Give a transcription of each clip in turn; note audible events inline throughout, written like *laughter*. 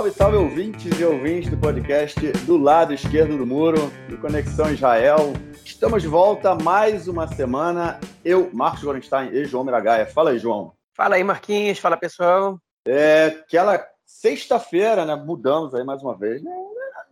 Salve, salve ouvintes e ouvintes do podcast do lado esquerdo do muro, do Conexão Israel. Estamos de volta mais uma semana. Eu, Marcos Gorenstein e João Miragaia. Fala aí, João. Fala aí, Marquinhos. Fala, pessoal. É aquela sexta-feira, né? Mudamos aí mais uma vez. Né?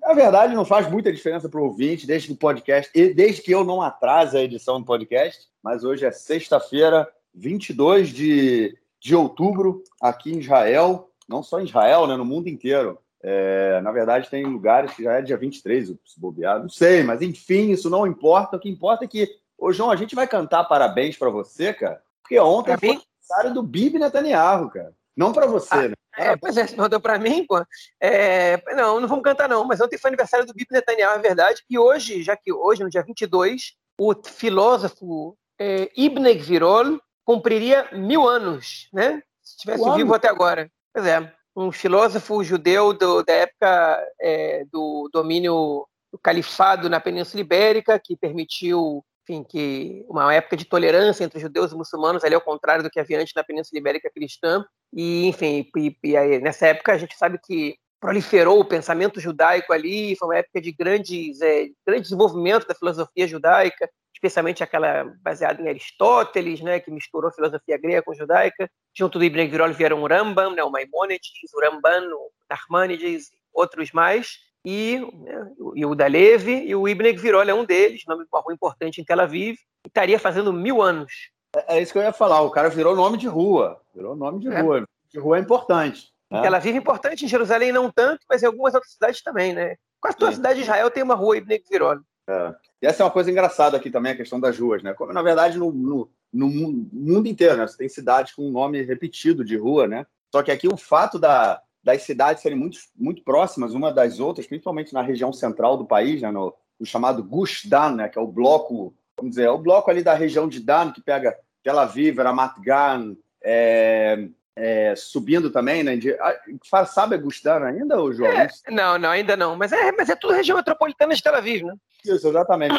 Na verdade, não faz muita diferença para o ouvinte, desde que o podcast, e desde que eu não atrase a edição do podcast. Mas hoje é sexta-feira, 22 de, de outubro, aqui em Israel não só em Israel, né, no mundo inteiro. É, na verdade, tem lugares que já é dia 23, se bobear, não sei, mas enfim, isso não importa. O que importa é que, ô João, a gente vai cantar parabéns para você, cara, porque ontem foi aniversário do Bibi Netanyahu, cara. Não para você, ah, né? É, pois é, mandou para mim, pô. É, não, não vamos cantar não, mas ontem foi aniversário do Bibi Netanyahu, é verdade. E hoje, já que hoje, no dia 22, o filósofo é, Ibn Gvirol cumpriria mil anos, né? Se estivesse vivo até agora. Pois é, um filósofo judeu do, da época é, do domínio do califado na Península Ibérica, que permitiu enfim, que uma época de tolerância entre judeus e muçulmanos, ali ao contrário do que havia antes na Península Ibérica cristã. E, enfim, e, e aí, nessa época a gente sabe que proliferou o pensamento judaico ali, foi uma época de grandes, é, grande desenvolvimento da filosofia judaica, especialmente aquela baseada em Aristóteles, né, que misturou filosofia grega com judaica. Junto do Ibn Gvirol vieram o Rambam, né, o Maimonides, o Ramban, o Nachmanides, outros mais. E, né, e o Dalevi, e o Ibn Gvirol é um deles, nome de uma rua importante em Tel Aviv, e estaria fazendo mil anos. É, é, isso que eu ia falar, o cara virou nome de rua, virou nome de é. rua. De rua é importante. Né? Tel Aviv é importante, em Jerusalém não tanto, mas em algumas outras cidades também, né? Quase toda cidade de Israel tem uma rua Ibn Gvirol. É. E essa é uma coisa engraçada aqui também, a questão das ruas, né? Como, na verdade, no, no, no mundo inteiro, né? Você tem cidades com um nome repetido de rua, né? Só que aqui o fato da, das cidades serem muito, muito próximas uma das outras, principalmente na região central do país, né? no, no chamado Gush Dan, né? que é o bloco, vamos dizer, é o bloco ali da região de Dan, que pega Tel Aviv, Ramat Gan, é, é, subindo também, né? De, ah, sabe Agustano ainda, João? É, não, não, ainda não. Mas é, mas é tudo região metropolitana de Tel Aviv, né? Isso, exatamente.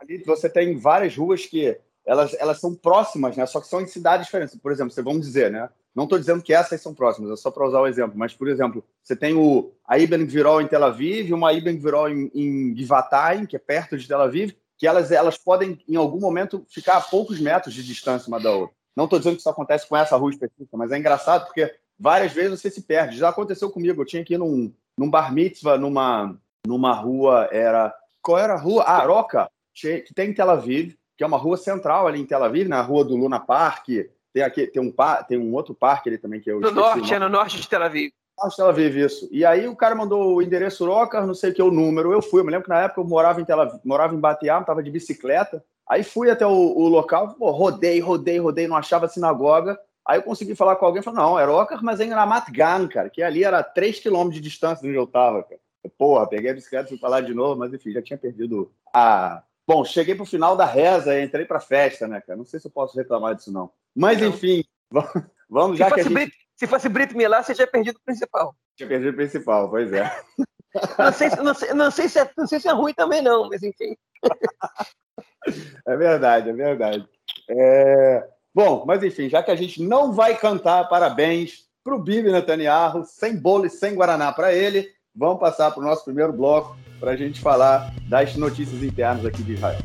ali você tem várias ruas que elas, elas são próximas, né? Só que são em cidades diferentes. Por exemplo, você vamos dizer, né? Não estou dizendo que essas são próximas, é só para usar o exemplo. Mas, por exemplo, você tem o, a Ibn Gvirol em Tel Aviv e uma Ibn Gvirol em, em Givatayim, que é perto de Tel Aviv, que elas, elas podem, em algum momento, ficar a poucos metros de distância uma da outra. Não estou dizendo que isso acontece com essa rua específica, mas é engraçado porque várias vezes você se perde. Já aconteceu comigo. Eu tinha que ir num, num bar mitzvah, numa, numa rua, era. Qual era a rua? Ah, Aroca, que tem em Tel Aviv, que é uma rua central ali em Tel Aviv, na rua do Luna Park. Tem, aqui, tem, um, tem um outro parque ali também que eu. No norte, é no norte de Tel Aviv. Norte de Tel Aviv, isso. E aí o cara mandou o endereço Roca, não sei o que, o número. Eu fui. Eu me lembro que na época eu morava em Tel Aviv, morava em Batiá, estava de bicicleta. Aí fui até o, o local, pô, rodei, rodei, rodei, não achava sinagoga. Aí eu consegui falar com alguém, falou, não, era o mas é em Ramat Gan, cara, que ali era 3 quilômetros de distância de onde eu tava, cara. Porra, peguei a bicicleta, fui falar de novo, mas enfim, já tinha perdido a... Bom, cheguei pro final da reza, entrei pra festa, né, cara? Não sei se eu posso reclamar disso, não. Mas, enfim, *laughs* vamos já se que a gente... Brit, se fosse Brito Milá, você tinha perdido o principal. Tinha perdido o principal, pois é. Não sei, não sei, não sei, se, é, não sei se é ruim também, não, mas enfim. *laughs* É verdade, é verdade. É... Bom, mas enfim, já que a gente não vai cantar parabéns para o Bibi Netanyahu, sem bolo e sem Guaraná para ele, vamos passar para o nosso primeiro bloco para a gente falar das notícias internas aqui de Israel.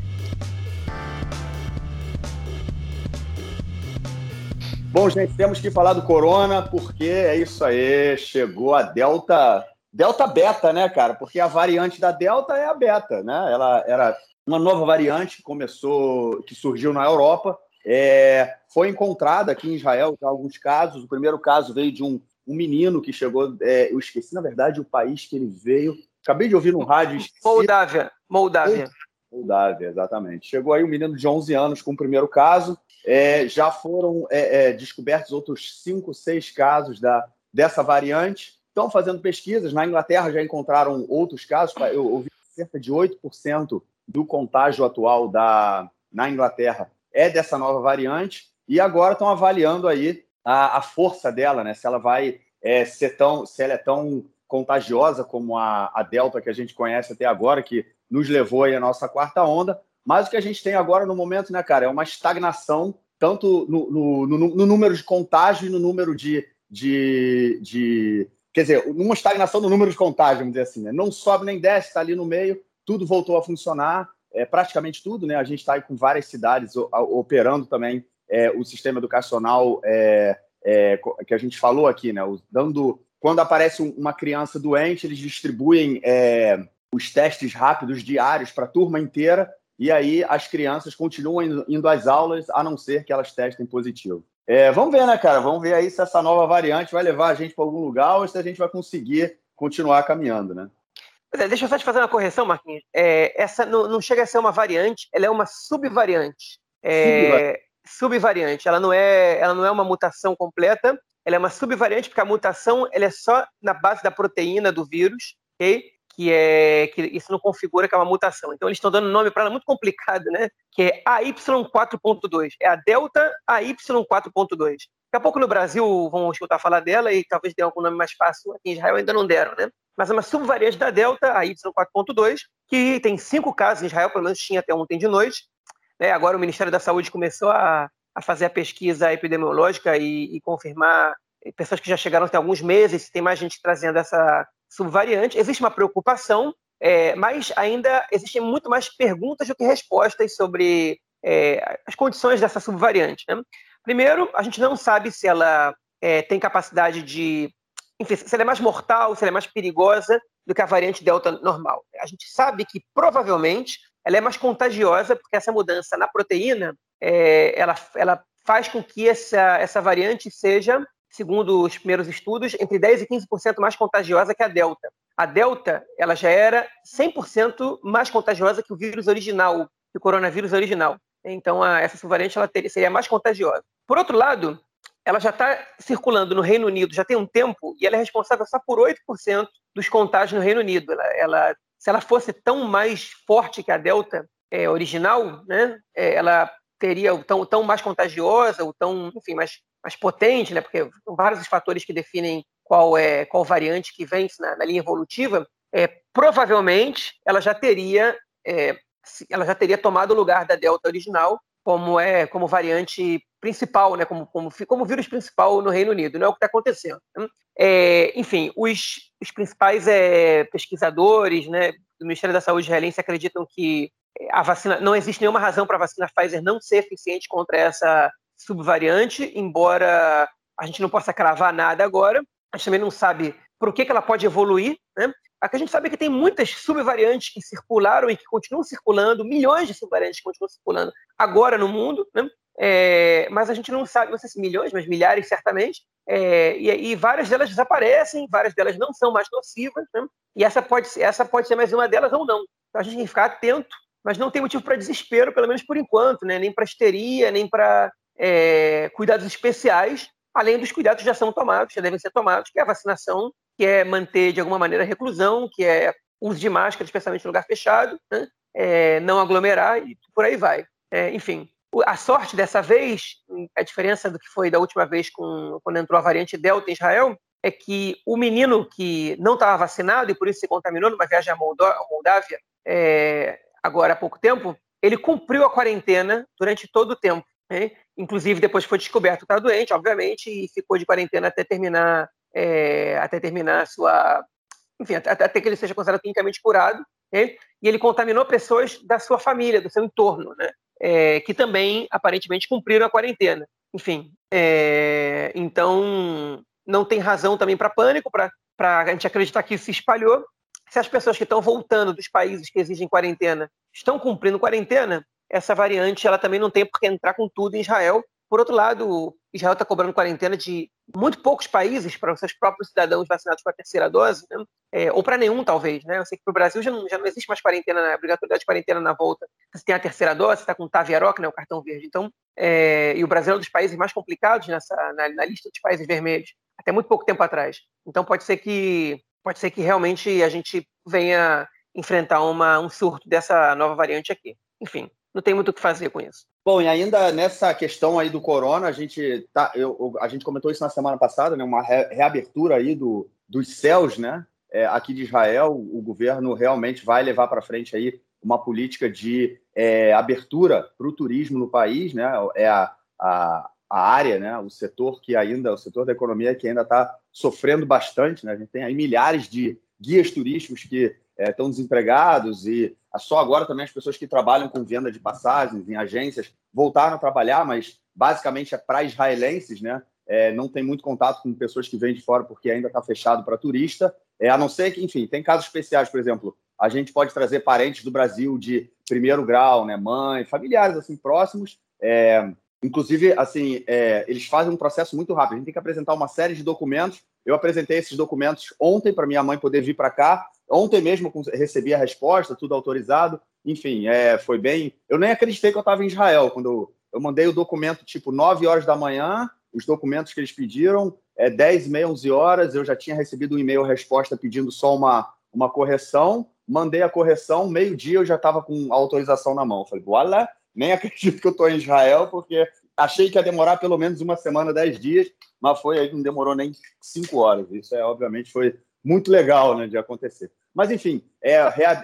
Bom, gente, temos que falar do corona, porque é isso aí, chegou a Delta, Delta Beta, né, cara? Porque a variante da Delta é a Beta, né? Ela era uma nova variante que começou, que surgiu na Europa, é, foi encontrada aqui em Israel, em alguns casos. O primeiro caso veio de um, um menino que chegou, é, eu esqueci, na verdade, o país que ele veio. Acabei de ouvir no rádio. Moldávia. Moldávia. Moldávia, exatamente. Chegou aí um menino de 11 anos com o primeiro caso. É, já foram é, é, descobertos outros 5, 6 casos da, dessa variante. Estão fazendo pesquisas. Na Inglaterra já encontraram outros casos. Eu ouvi cerca de 8% do contágio atual da, na Inglaterra é dessa nova variante e agora estão avaliando aí a, a força dela, né? Se ela vai é, ser tão, se ela é tão contagiosa como a, a Delta que a gente conhece até agora, que nos levou aí a nossa quarta onda. Mas o que a gente tem agora no momento, né, cara, é uma estagnação tanto no, no, no, no número de contágio e no número de, de, de quer dizer, numa estagnação no número de contágio, vamos dizer assim, né? não sobe nem desce, está ali no meio, tudo voltou a funcionar, é, praticamente tudo, né? A gente está aí com várias cidades operando também é, o sistema educacional é, é, que a gente falou aqui, né? Dando, quando aparece uma criança doente, eles distribuem é, os testes rápidos diários para a turma inteira e aí as crianças continuam indo, indo às aulas, a não ser que elas testem positivo. É, vamos ver, né, cara? Vamos ver aí se essa nova variante vai levar a gente para algum lugar ou se a gente vai conseguir continuar caminhando, né? É, deixa eu só te fazer uma correção, Marquinhos. É, essa não, não, chega a ser uma variante, ela é uma subvariante. É, subvariante. Ela não é, ela não é uma mutação completa. Ela é uma subvariante porque a mutação ela é só na base da proteína do vírus, ok? que é que isso não configura que é uma mutação. Então eles estão dando nome para ela muito complicado, né? Que é AY4.2. É a delta AY4.2. Daqui a pouco no Brasil vão escutar falar dela e talvez dê algum nome mais fácil. Aqui em Israel ainda não deram, né? Mas é uma subvariante da delta, a Y4.2, que tem cinco casos em Israel, pelo menos tinha até ontem de noite. Né? Agora o Ministério da Saúde começou a, a fazer a pesquisa epidemiológica e, e confirmar pessoas que já chegaram tem alguns meses, tem mais gente trazendo essa subvariante. Existe uma preocupação, é, mas ainda existem muito mais perguntas do que respostas sobre é, as condições dessa subvariante. Né? Primeiro, a gente não sabe se ela é, tem capacidade de. Enfim, se ela é mais mortal, se ela é mais perigosa do que a variante Delta normal. A gente sabe que provavelmente ela é mais contagiosa, porque essa mudança na proteína é, ela, ela faz com que essa, essa variante seja segundo os primeiros estudos, entre 10% e 15% mais contagiosa que a Delta. A Delta, ela já era 100% mais contagiosa que o vírus original, que o coronavírus original. Então, a, essa subvariante ela teria, seria mais contagiosa. Por outro lado, ela já está circulando no Reino Unido já tem um tempo e ela é responsável só por 8% dos contágios no Reino Unido. Ela, ela, se ela fosse tão mais forte que a Delta é, original, né, é, ela teria tão, tão mais contagiosa, ou tão, enfim, mais mais potente, né? Porque são vários os fatores que definem qual é qual variante que vence na, na linha evolutiva. É, provavelmente ela já teria é, ela já teria tomado o lugar da delta original como é como variante principal, né? Como como como vírus principal no Reino Unido. Não é o que está acontecendo. Né? É, enfim, os, os principais é, pesquisadores, né? Do Ministério da Saúde israelense acreditam que a vacina não existe nenhuma razão para a vacina Pfizer não ser eficiente contra essa subvariante, embora a gente não possa cravar nada agora, a gente também não sabe por que, que ela pode evoluir. Né? Aqui a gente sabe que tem muitas subvariantes que circularam e que continuam circulando, milhões de subvariantes que continuam circulando agora no mundo, né? É, mas a gente não sabe, não sei se milhões, mas milhares certamente, é, e, e, várias delas desaparecem, várias delas não são mais nocivas, né? e essa pode, essa pode ser mais uma delas ou não. Então a gente tem que ficar atento, mas não tem motivo para desespero, pelo menos por enquanto, né? nem para histeria, nem para é, cuidados especiais, além dos cuidados que já são tomados, já devem ser tomados, que é a vacinação, que é manter de alguma maneira a reclusão, que é uso de máscara, especialmente em lugar fechado, né? é, não aglomerar e por aí vai. É, enfim, a sorte dessa vez, a diferença do que foi da última vez com, quando entrou a variante Delta em Israel, é que o menino que não estava vacinado e por isso se contaminou numa viagem à Moldávia, é, agora há pouco tempo, ele cumpriu a quarentena durante todo o tempo. Né? Inclusive, depois foi descoberto que estava doente, obviamente, e ficou de quarentena até terminar, é, até terminar a sua. Enfim, até, até, que ele seja considerado clinicamente curado. Né? E ele contaminou pessoas da sua família, do seu entorno, né? É, que também aparentemente cumpriram a quarentena. Enfim, é, então não tem razão também para pânico, para a gente acreditar que isso se espalhou. Se as pessoas que estão voltando dos países que exigem quarentena estão cumprindo quarentena, essa variante ela também não tem por que entrar com tudo em Israel. Por outro lado, Israel está cobrando quarentena de muito poucos países para os seus próprios cidadãos vacinados com a terceira dose, né? é, ou para nenhum, talvez. Né? Eu sei que para o Brasil já não, já não existe mais quarentena, né? obrigatoriedade de quarentena na volta. Você tem a terceira dose, está com o Taviaroc, né, o cartão verde. Então, é, e o Brasil é um dos países mais complicados nessa, na, na lista dos países vermelhos, até muito pouco tempo atrás. Então, pode ser que, pode ser que realmente a gente venha enfrentar uma, um surto dessa nova variante aqui. Enfim, não tem muito o que fazer com isso. Bom, e ainda nessa questão aí do corona, a gente tá, eu, a gente comentou isso na semana passada, né? Uma re, reabertura aí do, dos céus, né? É, aqui de Israel, o governo realmente vai levar para frente aí uma política de é, abertura para o turismo no país, né? É a, a, a área, né? O setor que ainda, o setor da economia que ainda está sofrendo bastante, né? A gente tem aí milhares de guias turísticos que é, estão desempregados e só agora também as pessoas que trabalham com venda de passagens em agências voltaram a trabalhar, mas basicamente é para israelenses, né? É, não tem muito contato com pessoas que vêm de fora porque ainda está fechado para turista. É, a não ser que, enfim, tem casos especiais, por exemplo, a gente pode trazer parentes do Brasil de primeiro grau, né, mãe, familiares assim próximos. É, inclusive, assim, é, eles fazem um processo muito rápido. A gente tem que apresentar uma série de documentos. Eu apresentei esses documentos ontem para minha mãe poder vir para cá. Ontem mesmo recebi a resposta, tudo autorizado. Enfim, é, foi bem. Eu nem acreditei que eu estava em Israel quando eu, eu mandei o documento tipo 9 horas da manhã os documentos que eles pediram, é 10 e meia, 11 horas, eu já tinha recebido um e-mail resposta pedindo só uma, uma correção, mandei a correção, meio-dia eu já estava com a autorização na mão. Falei, voilà, nem *laughs* acredito que eu estou em Israel, porque achei que ia demorar pelo menos uma semana, 10 dias, mas foi aí não demorou nem 5 horas. Isso é, obviamente, foi muito legal né, de acontecer. Mas, enfim, é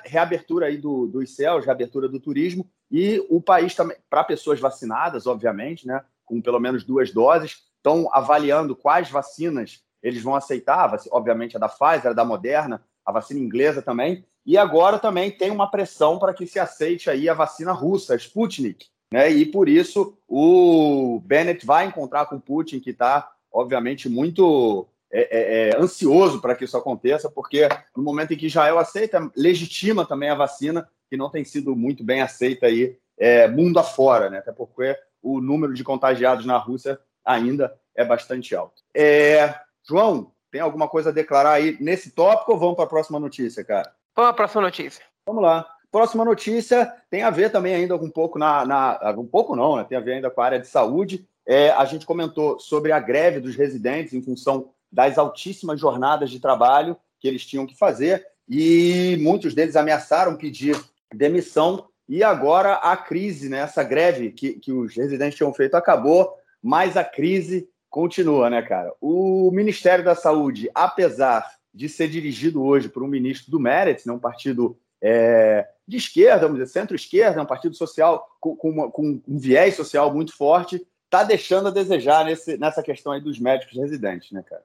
reabertura aí do, dos céus, reabertura do turismo, e o país também, para pessoas vacinadas, obviamente, né? com pelo menos duas doses, estão avaliando quais vacinas eles vão aceitar, obviamente a da Pfizer, a da Moderna, a vacina inglesa também, e agora também tem uma pressão para que se aceite aí a vacina russa, a Sputnik, né? E por isso o Bennett vai encontrar com Putin, que está, obviamente, muito é, é, é, ansioso para que isso aconteça, porque no momento em que Israel aceita, legitima também a vacina, que não tem sido muito bem aceita aí é, mundo afora, né? Até porque o número de contagiados na Rússia ainda é bastante alto. É, João, tem alguma coisa a declarar aí nesse tópico ou vamos para a próxima notícia, cara? Vamos para a próxima notícia. Vamos lá. Próxima notícia tem a ver também ainda um pouco na, na um pouco não, né? Tem a ver ainda com a área de saúde. É, a gente comentou sobre a greve dos residentes em função das altíssimas jornadas de trabalho que eles tinham que fazer e muitos deles ameaçaram pedir demissão e agora a crise, né, essa greve que, que os residentes tinham feito acabou, mas a crise continua, né, cara? O Ministério da Saúde, apesar de ser dirigido hoje por um ministro do Meretz, né, um partido é, de esquerda, vamos dizer, centro-esquerda, um partido social com, com, uma, com, um viés social muito forte, está deixando a desejar nesse, nessa questão aí dos médicos residentes, né, cara?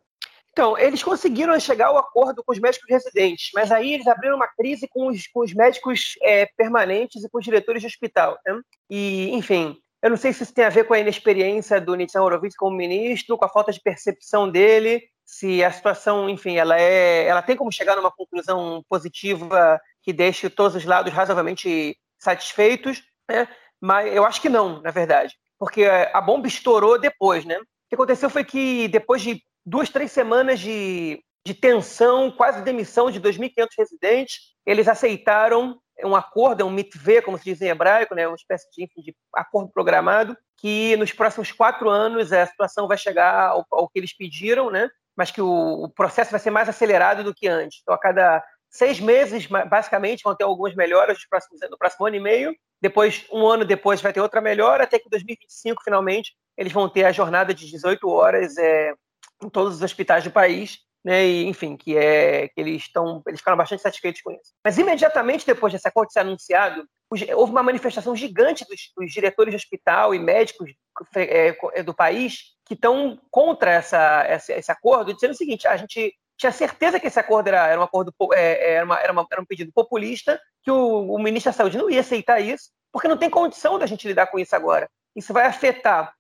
Então, eles conseguiram chegar ao acordo com os médicos residentes, mas aí eles abriram uma crise com os, com os médicos é, permanentes e com os diretores de hospital. Né? E, enfim, eu não sei se isso tem a ver com a inexperiência do Nitzan Horowitz como ministro, com a falta de percepção dele, se a situação, enfim, ela é, ela tem como chegar numa conclusão positiva que deixe todos os lados razoavelmente satisfeitos, né? Mas eu acho que não, na verdade, porque a bomba estourou depois, né? O que aconteceu foi que depois de duas, três semanas de, de tensão, quase demissão de 2.500 residentes. Eles aceitaram um acordo, um mitve, como se diz em hebraico, né, uma espécie de, enfim, de acordo programado, que nos próximos quatro anos a situação vai chegar ao, ao que eles pediram, né, mas que o, o, processo vai ser mais acelerado do que antes. Então, a cada seis meses, basicamente, vão ter algumas melhoras no próximo, no próximo ano e meio. Depois, um ano depois, vai ter outra melhora, até que em 2025, finalmente, eles vão ter a jornada de 18 horas é, em todos os hospitais do país, né? E, enfim, que é que eles estão, eles ficaram bastante satisfeitos com isso. Mas imediatamente depois desse acordo ser anunciado, houve uma manifestação gigante dos, dos diretores de hospital e médicos é, é, do país que estão contra essa, essa, esse acordo, dizendo o seguinte: a gente tinha certeza que esse acordo era, era um acordo é, era, uma, era, uma, era, um pedido populista, que o, o ministro da Saúde não ia aceitar isso, porque não tem condição da gente lidar com isso agora. Isso vai afetar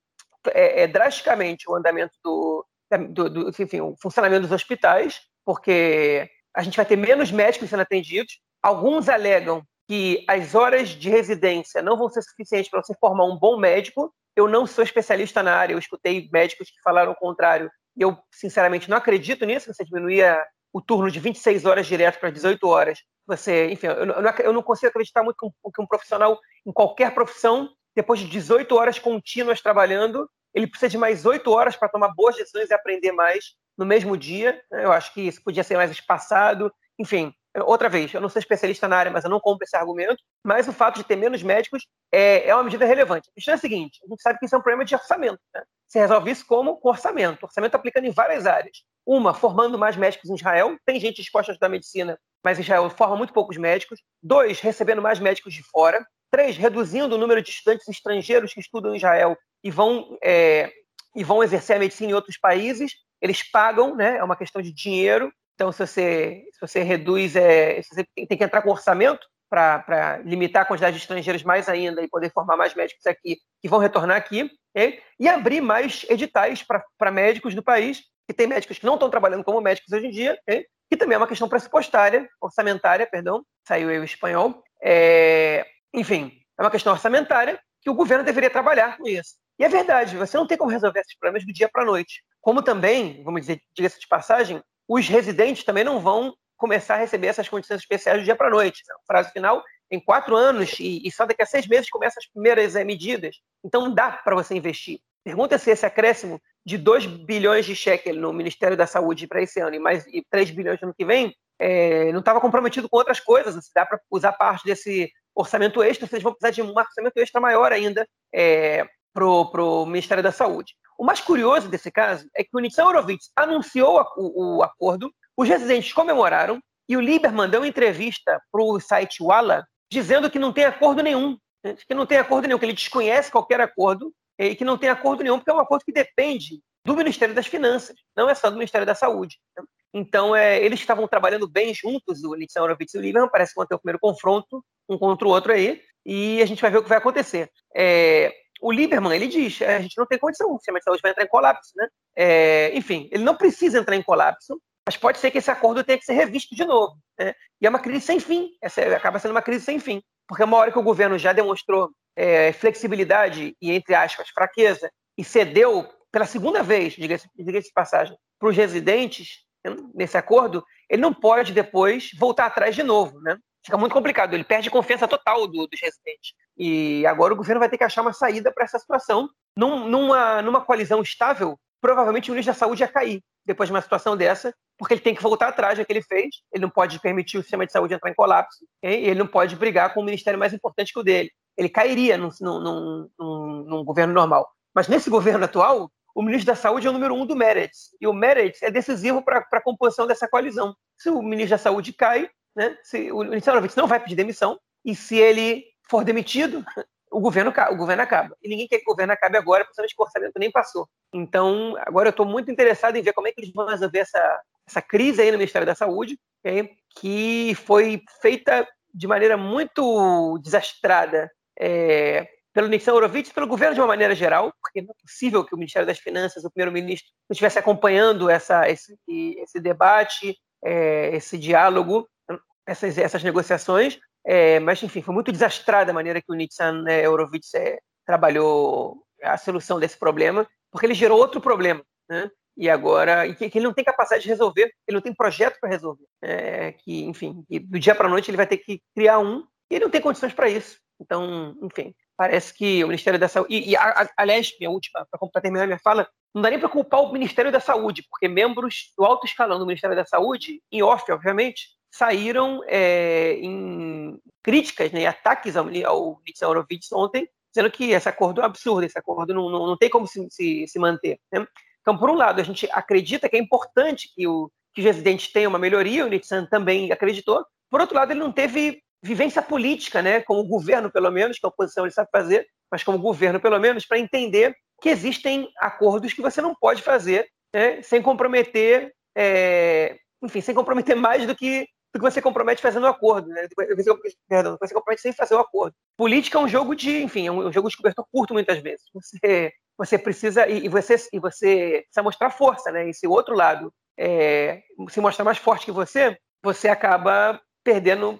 é, é, drasticamente o andamento do, do, do enfim, o funcionamento dos hospitais, porque a gente vai ter menos médicos sendo atendidos. Alguns alegam que as horas de residência não vão ser suficientes para você formar um bom médico. Eu não sou especialista na área, eu escutei médicos que falaram o contrário, e eu, sinceramente, não acredito nisso. Você diminuía o turno de 26 horas direto para 18 horas. Você, enfim, eu não, eu não consigo acreditar muito que um, que um profissional, em qualquer profissão, depois de 18 horas contínuas trabalhando, ele precisa de mais oito horas para tomar boas decisões e aprender mais no mesmo dia. Né? Eu acho que isso podia ser mais espaçado. Enfim, outra vez, eu não sou especialista na área, mas eu não compro esse argumento. Mas o fato de ter menos médicos é, é uma medida relevante. A questão é a seguinte: a gente sabe que isso é um problema de orçamento. Né? Você resolve isso como com orçamento. Orçamento aplicando em várias áreas. Uma, formando mais médicos em Israel. Tem gente disposta a estudar medicina, mas Israel forma muito poucos médicos. Dois, recebendo mais médicos de fora. Três, reduzindo o número de estudantes estrangeiros que estudam em Israel e vão, é, e vão exercer a medicina em outros países. eles pagam, né? É uma questão de dinheiro. Então, se você, se você reduz, é, você tem, tem que entrar com orçamento para limitar a quantidade de estrangeiros mais ainda e poder formar mais médicos aqui que vão retornar aqui, okay? e abrir mais editais para médicos do país, que tem médicos que não estão trabalhando como médicos hoje em dia, okay? que também é uma questão pressupostária, orçamentária, perdão, saiu o espanhol. É, enfim, é uma questão orçamentária que o governo deveria trabalhar com isso. E é verdade, você não tem como resolver esses problemas do dia para a noite. Como também, vamos dizer, diga-se de passagem, os residentes também não vão começar a receber essas condições especiais do dia para a noite. O prazo final em quatro anos e, e, só daqui a seis meses começam as primeiras é, medidas. Então dá para você investir. Pergunta se esse acréscimo de 2 bilhões de shekel no Ministério da Saúde para esse ano e mais e 3 bilhões no ano que vem é, não estava comprometido com outras coisas. Se dá para usar parte desse orçamento extra, vocês vão precisar de um orçamento extra maior ainda é, para o Ministério da Saúde. O mais curioso desse caso é que o Nitzan Horowitz anunciou o, o acordo, os residentes comemoraram e o Lieberman deu uma entrevista para o site Walla dizendo que não tem acordo nenhum, né? que não tem acordo nenhum, que ele desconhece qualquer acordo e que não tem acordo nenhum, porque é um acordo que depende do Ministério das Finanças, não é só do Ministério da Saúde. Né? Então, é, eles estavam trabalhando bem juntos, o Nixon Horowitz e o Lieberman, parece que vão ter o primeiro confronto, um contra o outro aí, e a gente vai ver o que vai acontecer. É, o Lieberman, ele diz, é, a gente não tem condição, o sistema de saúde vai entrar em colapso, né? É, enfim, ele não precisa entrar em colapso, mas pode ser que esse acordo tenha que ser revisto de novo. Né? E é uma crise sem fim, essa acaba sendo uma crise sem fim, porque uma hora que o governo já demonstrou é, flexibilidade e, entre aspas, fraqueza, e cedeu pela segunda vez, diga-se diga de passagem, para os residentes né, nesse acordo, ele não pode depois voltar atrás de novo, né? Fica muito complicado, ele perde confiança total do, dos residentes. E agora o governo vai ter que achar uma saída para essa situação. Num, numa, numa coalizão estável, provavelmente o ministro da Saúde ia cair depois de uma situação dessa, porque ele tem que voltar atrás do que ele fez, ele não pode permitir o sistema de saúde entrar em colapso, e ele não pode brigar com o ministério mais importante que o dele. Ele cairia num, num, num, num governo normal. Mas nesse governo atual, o ministro da Saúde é o número um do Meretz, e o Meretz é decisivo para a composição dessa coalizão. Se o ministro da Saúde cai, né, se, o ministro não vai pedir demissão, e se ele for demitido, *laughs* o governo, o governo acaba. E ninguém quer que o governo acabe agora, principalmente que o orçamento nem passou. Então, agora eu estou muito interessado em ver como é que eles vão resolver essa, essa crise aí no Ministério da Saúde, okay? que foi feita de maneira muito desastrada é, pelo Nixon Horowitz e pelo governo de uma maneira geral, porque não é possível que o Ministério das Finanças, o primeiro-ministro, não estivesse acompanhando essa, esse, esse debate, é, esse diálogo, essas, essas negociações, é, mas, enfim, foi muito desastrada a maneira que o Nixon né, Horowitz é, trabalhou a solução desse problema, porque ele gerou outro problema, né? E agora, e que, que, ele não tem capacidade de resolver, ele não tem projeto para resolver. É, que, enfim, que do dia para a noite ele vai ter que criar um, e ele não tem condições para isso. Então, enfim, parece que o Ministério da Saúde. E, e a, a, aliás, minha última, para terminar minha fala, não dá nem para culpar o Ministério da Saúde, porque membros do alto escalão do Ministério da Saúde, em off, obviamente, saíram é, em críticas, né, ataques ao, ao Horowitz ontem, dizendo que esse acordo é um absurdo, esse acordo não, não, não tem como se, se, se manter. Né? Então, por um lado, a gente acredita que é importante que, o, que os residentes tenham uma melhoria, o Nixon também acreditou. Por outro lado, ele não teve vivência política, né, como governo, pelo menos, que a oposição ele sabe fazer, mas como governo, pelo menos, para entender que existem acordos que você não pode fazer né, sem comprometer, é, enfim, sem comprometer *laughs* mais do que do que você compromete fazendo um acordo, né? Perdão, você compromete sem fazer um acordo. Política é um jogo de, enfim, é um jogo de cobertor curto muitas vezes. Você, você precisa e, você e você precisa mostrar força, né? E se o outro lado é, se mostrar mais forte que você, você acaba perdendo,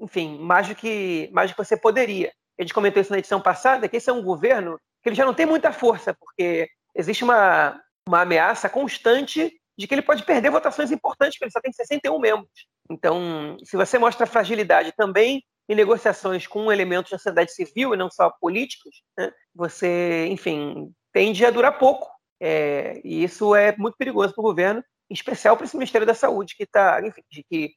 enfim, mais do que mais do que você poderia. A gente comentou isso na edição passada, que esse é um governo que ele já não tem muita força, porque existe uma, uma ameaça constante de que ele pode perder votações importantes, porque ele só tem 61 membros. Então, se você mostra fragilidade também em negociações com elementos da sociedade civil e não só políticos, né, você, enfim, tende a durar pouco. É, e isso é muito perigoso para o governo, em especial para esse Ministério da Saúde, que está, enfim, que, que,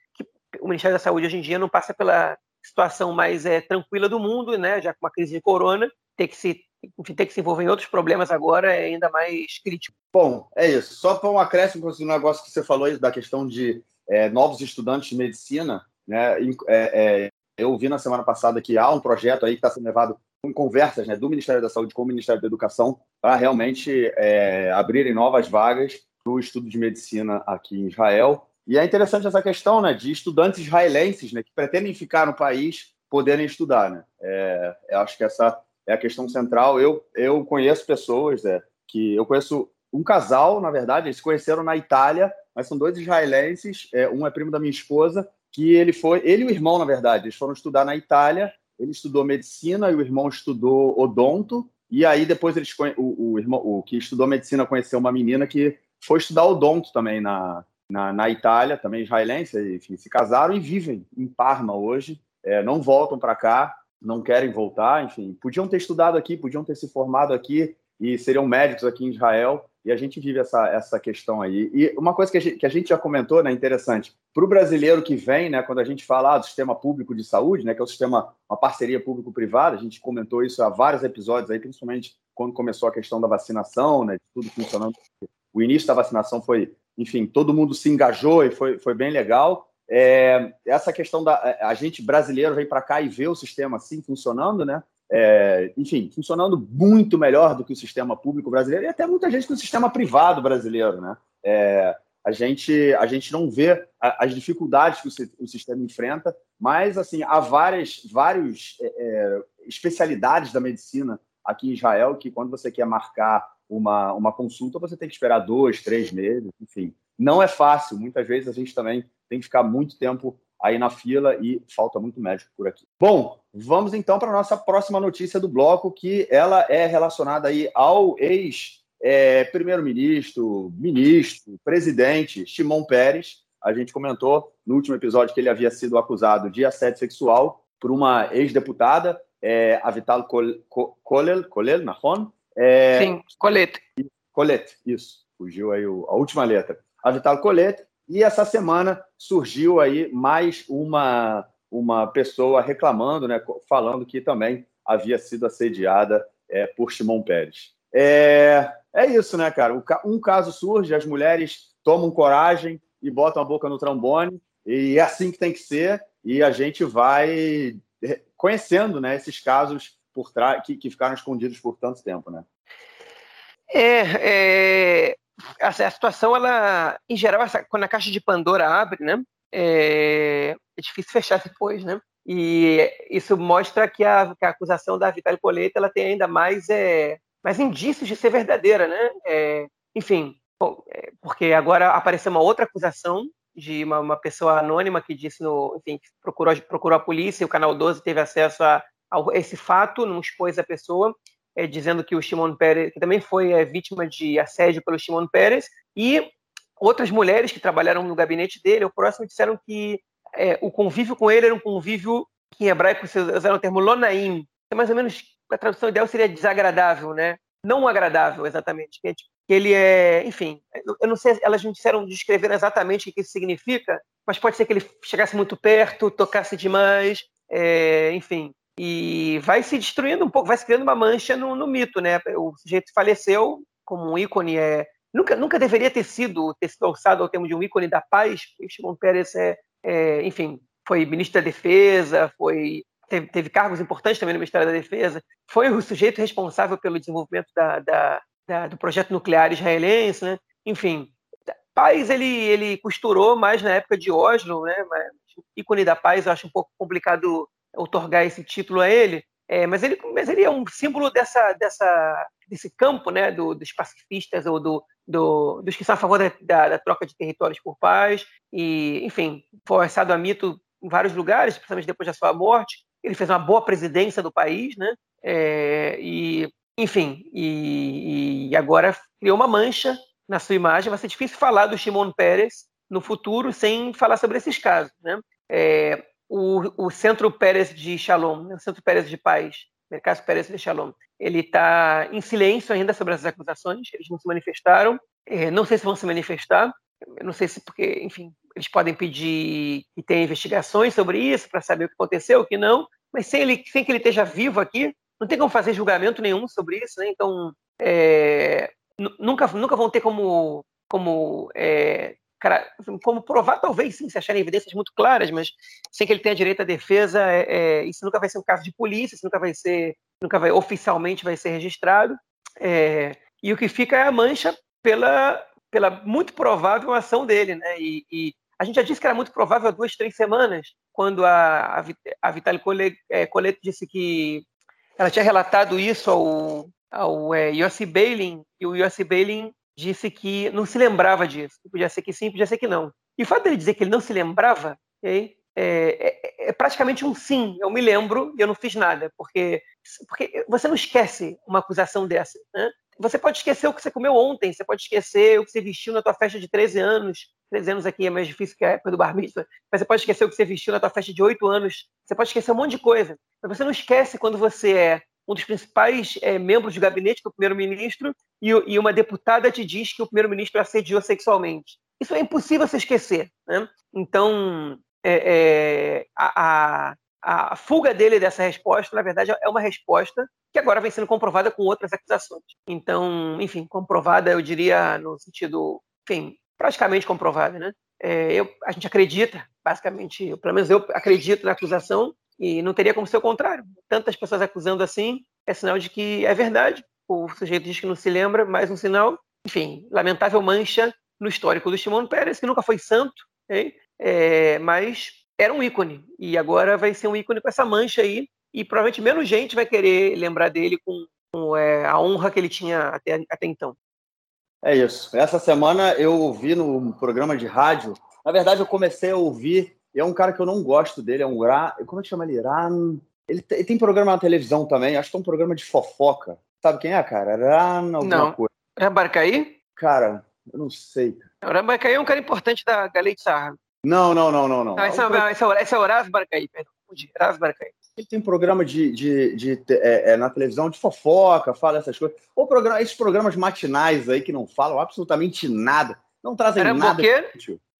o Ministério da Saúde hoje em dia não passa pela situação mais é, tranquila do mundo, né, já com uma crise de corona, ter que se enfim, ter que se envolver em outros problemas agora é ainda mais crítico. Bom, é isso. Só para um acréscimo para o negócio que você falou aí da questão de é, novos estudantes de medicina, né? É, é, eu vi na semana passada que há um projeto aí que está sendo levado em conversas né, do Ministério da Saúde com o Ministério da Educação para realmente é, abrirem novas vagas para o estudo de medicina aqui em Israel. E é interessante essa questão né, de estudantes israelenses né, que pretendem ficar no país poderem estudar. Né? É, eu acho que essa é a questão central. Eu, eu conheço pessoas é, que. Eu conheço um casal, na verdade, eles se conheceram na Itália, mas são dois israelenses. É, um é primo da minha esposa, que ele foi. Ele e o irmão, na verdade, eles foram estudar na Itália. Ele estudou medicina e o irmão estudou odonto. E aí depois eles o, o irmão, o que estudou medicina conheceu uma menina que foi estudar odonto também na, na, na Itália, também israelense, enfim, se casaram e vivem em Parma hoje. É, não voltam para cá, não querem voltar, enfim, podiam ter estudado aqui, podiam ter se formado aqui e seriam médicos aqui em Israel. E a gente vive essa, essa questão aí. E uma coisa que a gente, que a gente já comentou, né, interessante, para o brasileiro que vem, né, quando a gente fala ah, do sistema público de saúde, né, que é o sistema, uma parceria público-privada, a gente comentou isso há vários episódios aí, principalmente quando começou a questão da vacinação, né, tudo funcionando. O início da vacinação foi, enfim, todo mundo se engajou e foi, foi bem legal. É, essa questão da a gente brasileiro vem para cá e vê o sistema assim funcionando, né? É, enfim, funcionando muito melhor do que o sistema público brasileiro e até muita gente no sistema privado brasileiro, né? É, a gente a gente não vê as dificuldades que o, sistema enfrenta, mas assim há várias vários é, é, especialidades da medicina aqui em Israel que quando você quer marcar uma, uma consulta você tem que esperar dois, três meses, enfim, não é fácil. Muitas vezes a gente também tem que ficar muito tempo aí na fila e falta muito médico por aqui. Bom, vamos então para a nossa próxima notícia do bloco, que ela é relacionada aí ao ex é, primeiro-ministro, ministro, presidente Shimon Peres. A gente comentou no último episódio que ele havia sido acusado de assédio sexual por uma ex-deputada, é, a Vital Kolel, Kolel, Nahon? É, Sim, Colette. Colette, isso. Fugiu aí a última letra. A Vital Colette e essa semana surgiu aí mais uma, uma pessoa reclamando, né, falando que também havia sido assediada é, por Shimon Peres. É, é isso, né, cara? Um caso surge, as mulheres tomam coragem e botam a boca no trombone, e é assim que tem que ser, e a gente vai conhecendo né, esses casos por trás que, que ficaram escondidos por tanto tempo, né? É, é, a, situação, ela, em geral, essa, quando a caixa de Pandora abre, né, é, é, difícil fechar depois, né? E isso mostra que a, que a acusação da Vitale Coleta ela tem ainda mais, é, mais indícios de ser verdadeira, né? É, enfim, bom, é, porque agora apareceu uma outra acusação de uma, uma, pessoa anônima que disse no, enfim, procurou, procurou a polícia, o canal 12 teve acesso a, a esse fato, não expôs a pessoa, é, dizendo que o Shimon Peres, que também foi é, vítima de assédio pelo Shimon Peres, e outras mulheres que trabalharam no gabinete dele, o próximo, disseram que é, o convívio com ele era um convívio que em hebraico usaram o termo lonaim, que mais ou menos a tradução ideal seria desagradável, né? Não agradável, exatamente. Que ele é, enfim, eu não sei, elas não disseram, descreveram exatamente o que isso significa, mas pode ser que ele chegasse muito perto, tocasse demais, é, enfim, e vai se destruindo um pouco, vai se criando uma mancha no, no mito, né? O sujeito faleceu como um ícone, é, nunca, nunca deveria ter sido, ter sido alçado ao termo de um ícone da paz, o Shimon Peres é, é, enfim, foi ministro da Defesa, foi teve, teve, cargos importantes também no Ministério da Defesa, foi o sujeito responsável pelo desenvolvimento da, da, da, do projeto nuclear israelense, né? Enfim, paz ele, ele costurou mais na época de Oslo, né? Mas, ícone da paz eu acho um pouco complicado otorgar esse título a ele, é, mas, ele, mas ele é um símbolo dessa, dessa, desse campo né, do, dos pacifistas ou do, do, dos que são a favor da, da, da, troca de territórios por paz, e, enfim, forçado a mito em vários lugares, principalmente depois da sua morte. Ele fez uma boa presidência do país, né? É, e, enfim, e, e, agora criou uma mancha na sua imagem. Vai ser difícil falar do Shimon Peres no futuro sem falar sobre esses casos, né? É, o, o Centro Pérez de Shalom, né, o Centro Pérez de Paz, Mercado Pérez de Shalom, ele está em silêncio ainda sobre essas acusações, eles não se manifestaram, é, não sei se vão se manifestar, não sei se porque, enfim, eles podem pedir que tenha investigações sobre isso para saber o que aconteceu, o que não, mas sem, ele, sem que ele esteja vivo aqui, não tem como fazer julgamento nenhum sobre isso, né? Então, é, nunca, nunca vão ter como, como é, como provar, talvez sim, se acharem evidências muito claras, mas sem que ele tenha direito à defesa, é, é, isso nunca vai ser um caso de polícia, isso nunca vai ser, nunca vai oficialmente vai ser registrado. É, e o que fica é a mancha pela pela muito provável ação dele, né? E, e, a gente já disse que era muito provável há duas, três semanas, quando a, a, a Vitaly Colette disse que ela tinha relatado isso ao, ao é, Yossi e o Yossi Beilin disse que não se lembrava disso. Podia ser que sim, podia ser que não. E o fato dele dizer que ele não se lembrava, okay, é, é, é, praticamente um sim. Eu me lembro e eu não fiz nada, porque, porque você não esquece uma acusação dessa. Né? Você pode esquecer o que você comeu ontem, você pode esquecer o que você vestiu na tua festa de 13 anos. 13 anos aqui é mais difícil que a época do bar mitzvah, mas você pode esquecer o que você vestiu na tua festa de 8 anos. Você pode esquecer um monte de coisa. Mas você não esquece quando você é um dos principais é, membros do gabinete do primeiro-ministro e, e, uma deputada te diz que o primeiro-ministro assediou sexualmente. Isso é impossível se esquecer. Né? Então, é, é, a, a, a, fuga dele dessa resposta, na verdade, é uma resposta que agora vem sendo comprovada com outras acusações. Então, enfim, comprovada, eu diria, no sentido, enfim, praticamente comprovada. Né? É, eu, a gente acredita, basicamente, pelo menos eu acredito na acusação, e não teria como ser o contrário. Tantas pessoas acusando assim é sinal de que é verdade. O sujeito diz que não se lembra, mais um sinal. Enfim, lamentável mancha no histórico do Shimon Peres, que nunca foi santo, é, mas era um ícone. E agora vai ser um ícone com essa mancha aí. E provavelmente menos gente vai querer lembrar dele com, com é, a honra que ele tinha até, até então. É isso. Essa semana eu ouvi no programa de rádio. Na verdade, eu comecei a ouvir e é um cara que eu não gosto dele, é um Ra... Como é que chama ele? Ran... Ele, ele tem programa na televisão também, acho que é um programa de fofoca. Sabe quem é, cara? Ran alguma não. coisa. É Barcaí? Cara, eu não sei. O Ran Barcaí é um cara importante da Galei Sarra. Não, não, não, não, não. não esse, é, pro... esse, é, esse é Horácio Barcaí, perdão. Barcaí. Ele tem programa de, de, de, de é, é, na televisão de fofoca, fala essas coisas. Ou programa, esses programas matinais aí que não falam absolutamente nada, não trazem Era nada.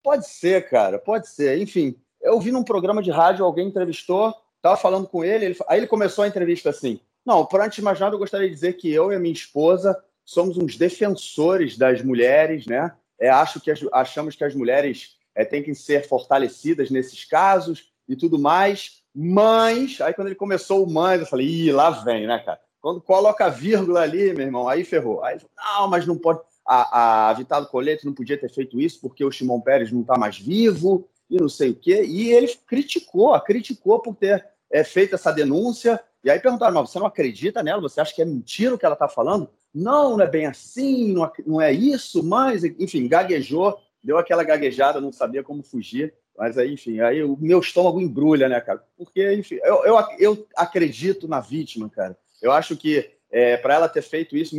Pode ser, cara, pode ser. Enfim, eu vi num programa de rádio, alguém entrevistou, estava falando com ele, ele, aí ele começou a entrevista assim. Não, por antes de mais nada, eu gostaria de dizer que eu e a minha esposa somos uns defensores das mulheres, né? É, acho que achamos que as mulheres é, têm que ser fortalecidas nesses casos e tudo mais. Mas, aí quando ele começou o mas, eu falei, ih, lá vem, né, cara? Quando coloca a vírgula ali, meu irmão, aí ferrou. Aí não, mas não pode. A, a Vitado Colete não podia ter feito isso porque o Shimon Pérez não está mais vivo e não sei o quê. E ele criticou, criticou por ter é, feito essa denúncia. E aí perguntaram, mas você não acredita nela? Você acha que é mentira o que ela está falando? Não, não é bem assim, não, não é isso, mas, enfim, gaguejou, deu aquela gaguejada, não sabia como fugir. Mas aí, enfim, aí o meu estômago embrulha, né, cara? Porque, enfim, eu, eu, eu acredito na vítima, cara. Eu acho que é, para ela ter feito isso,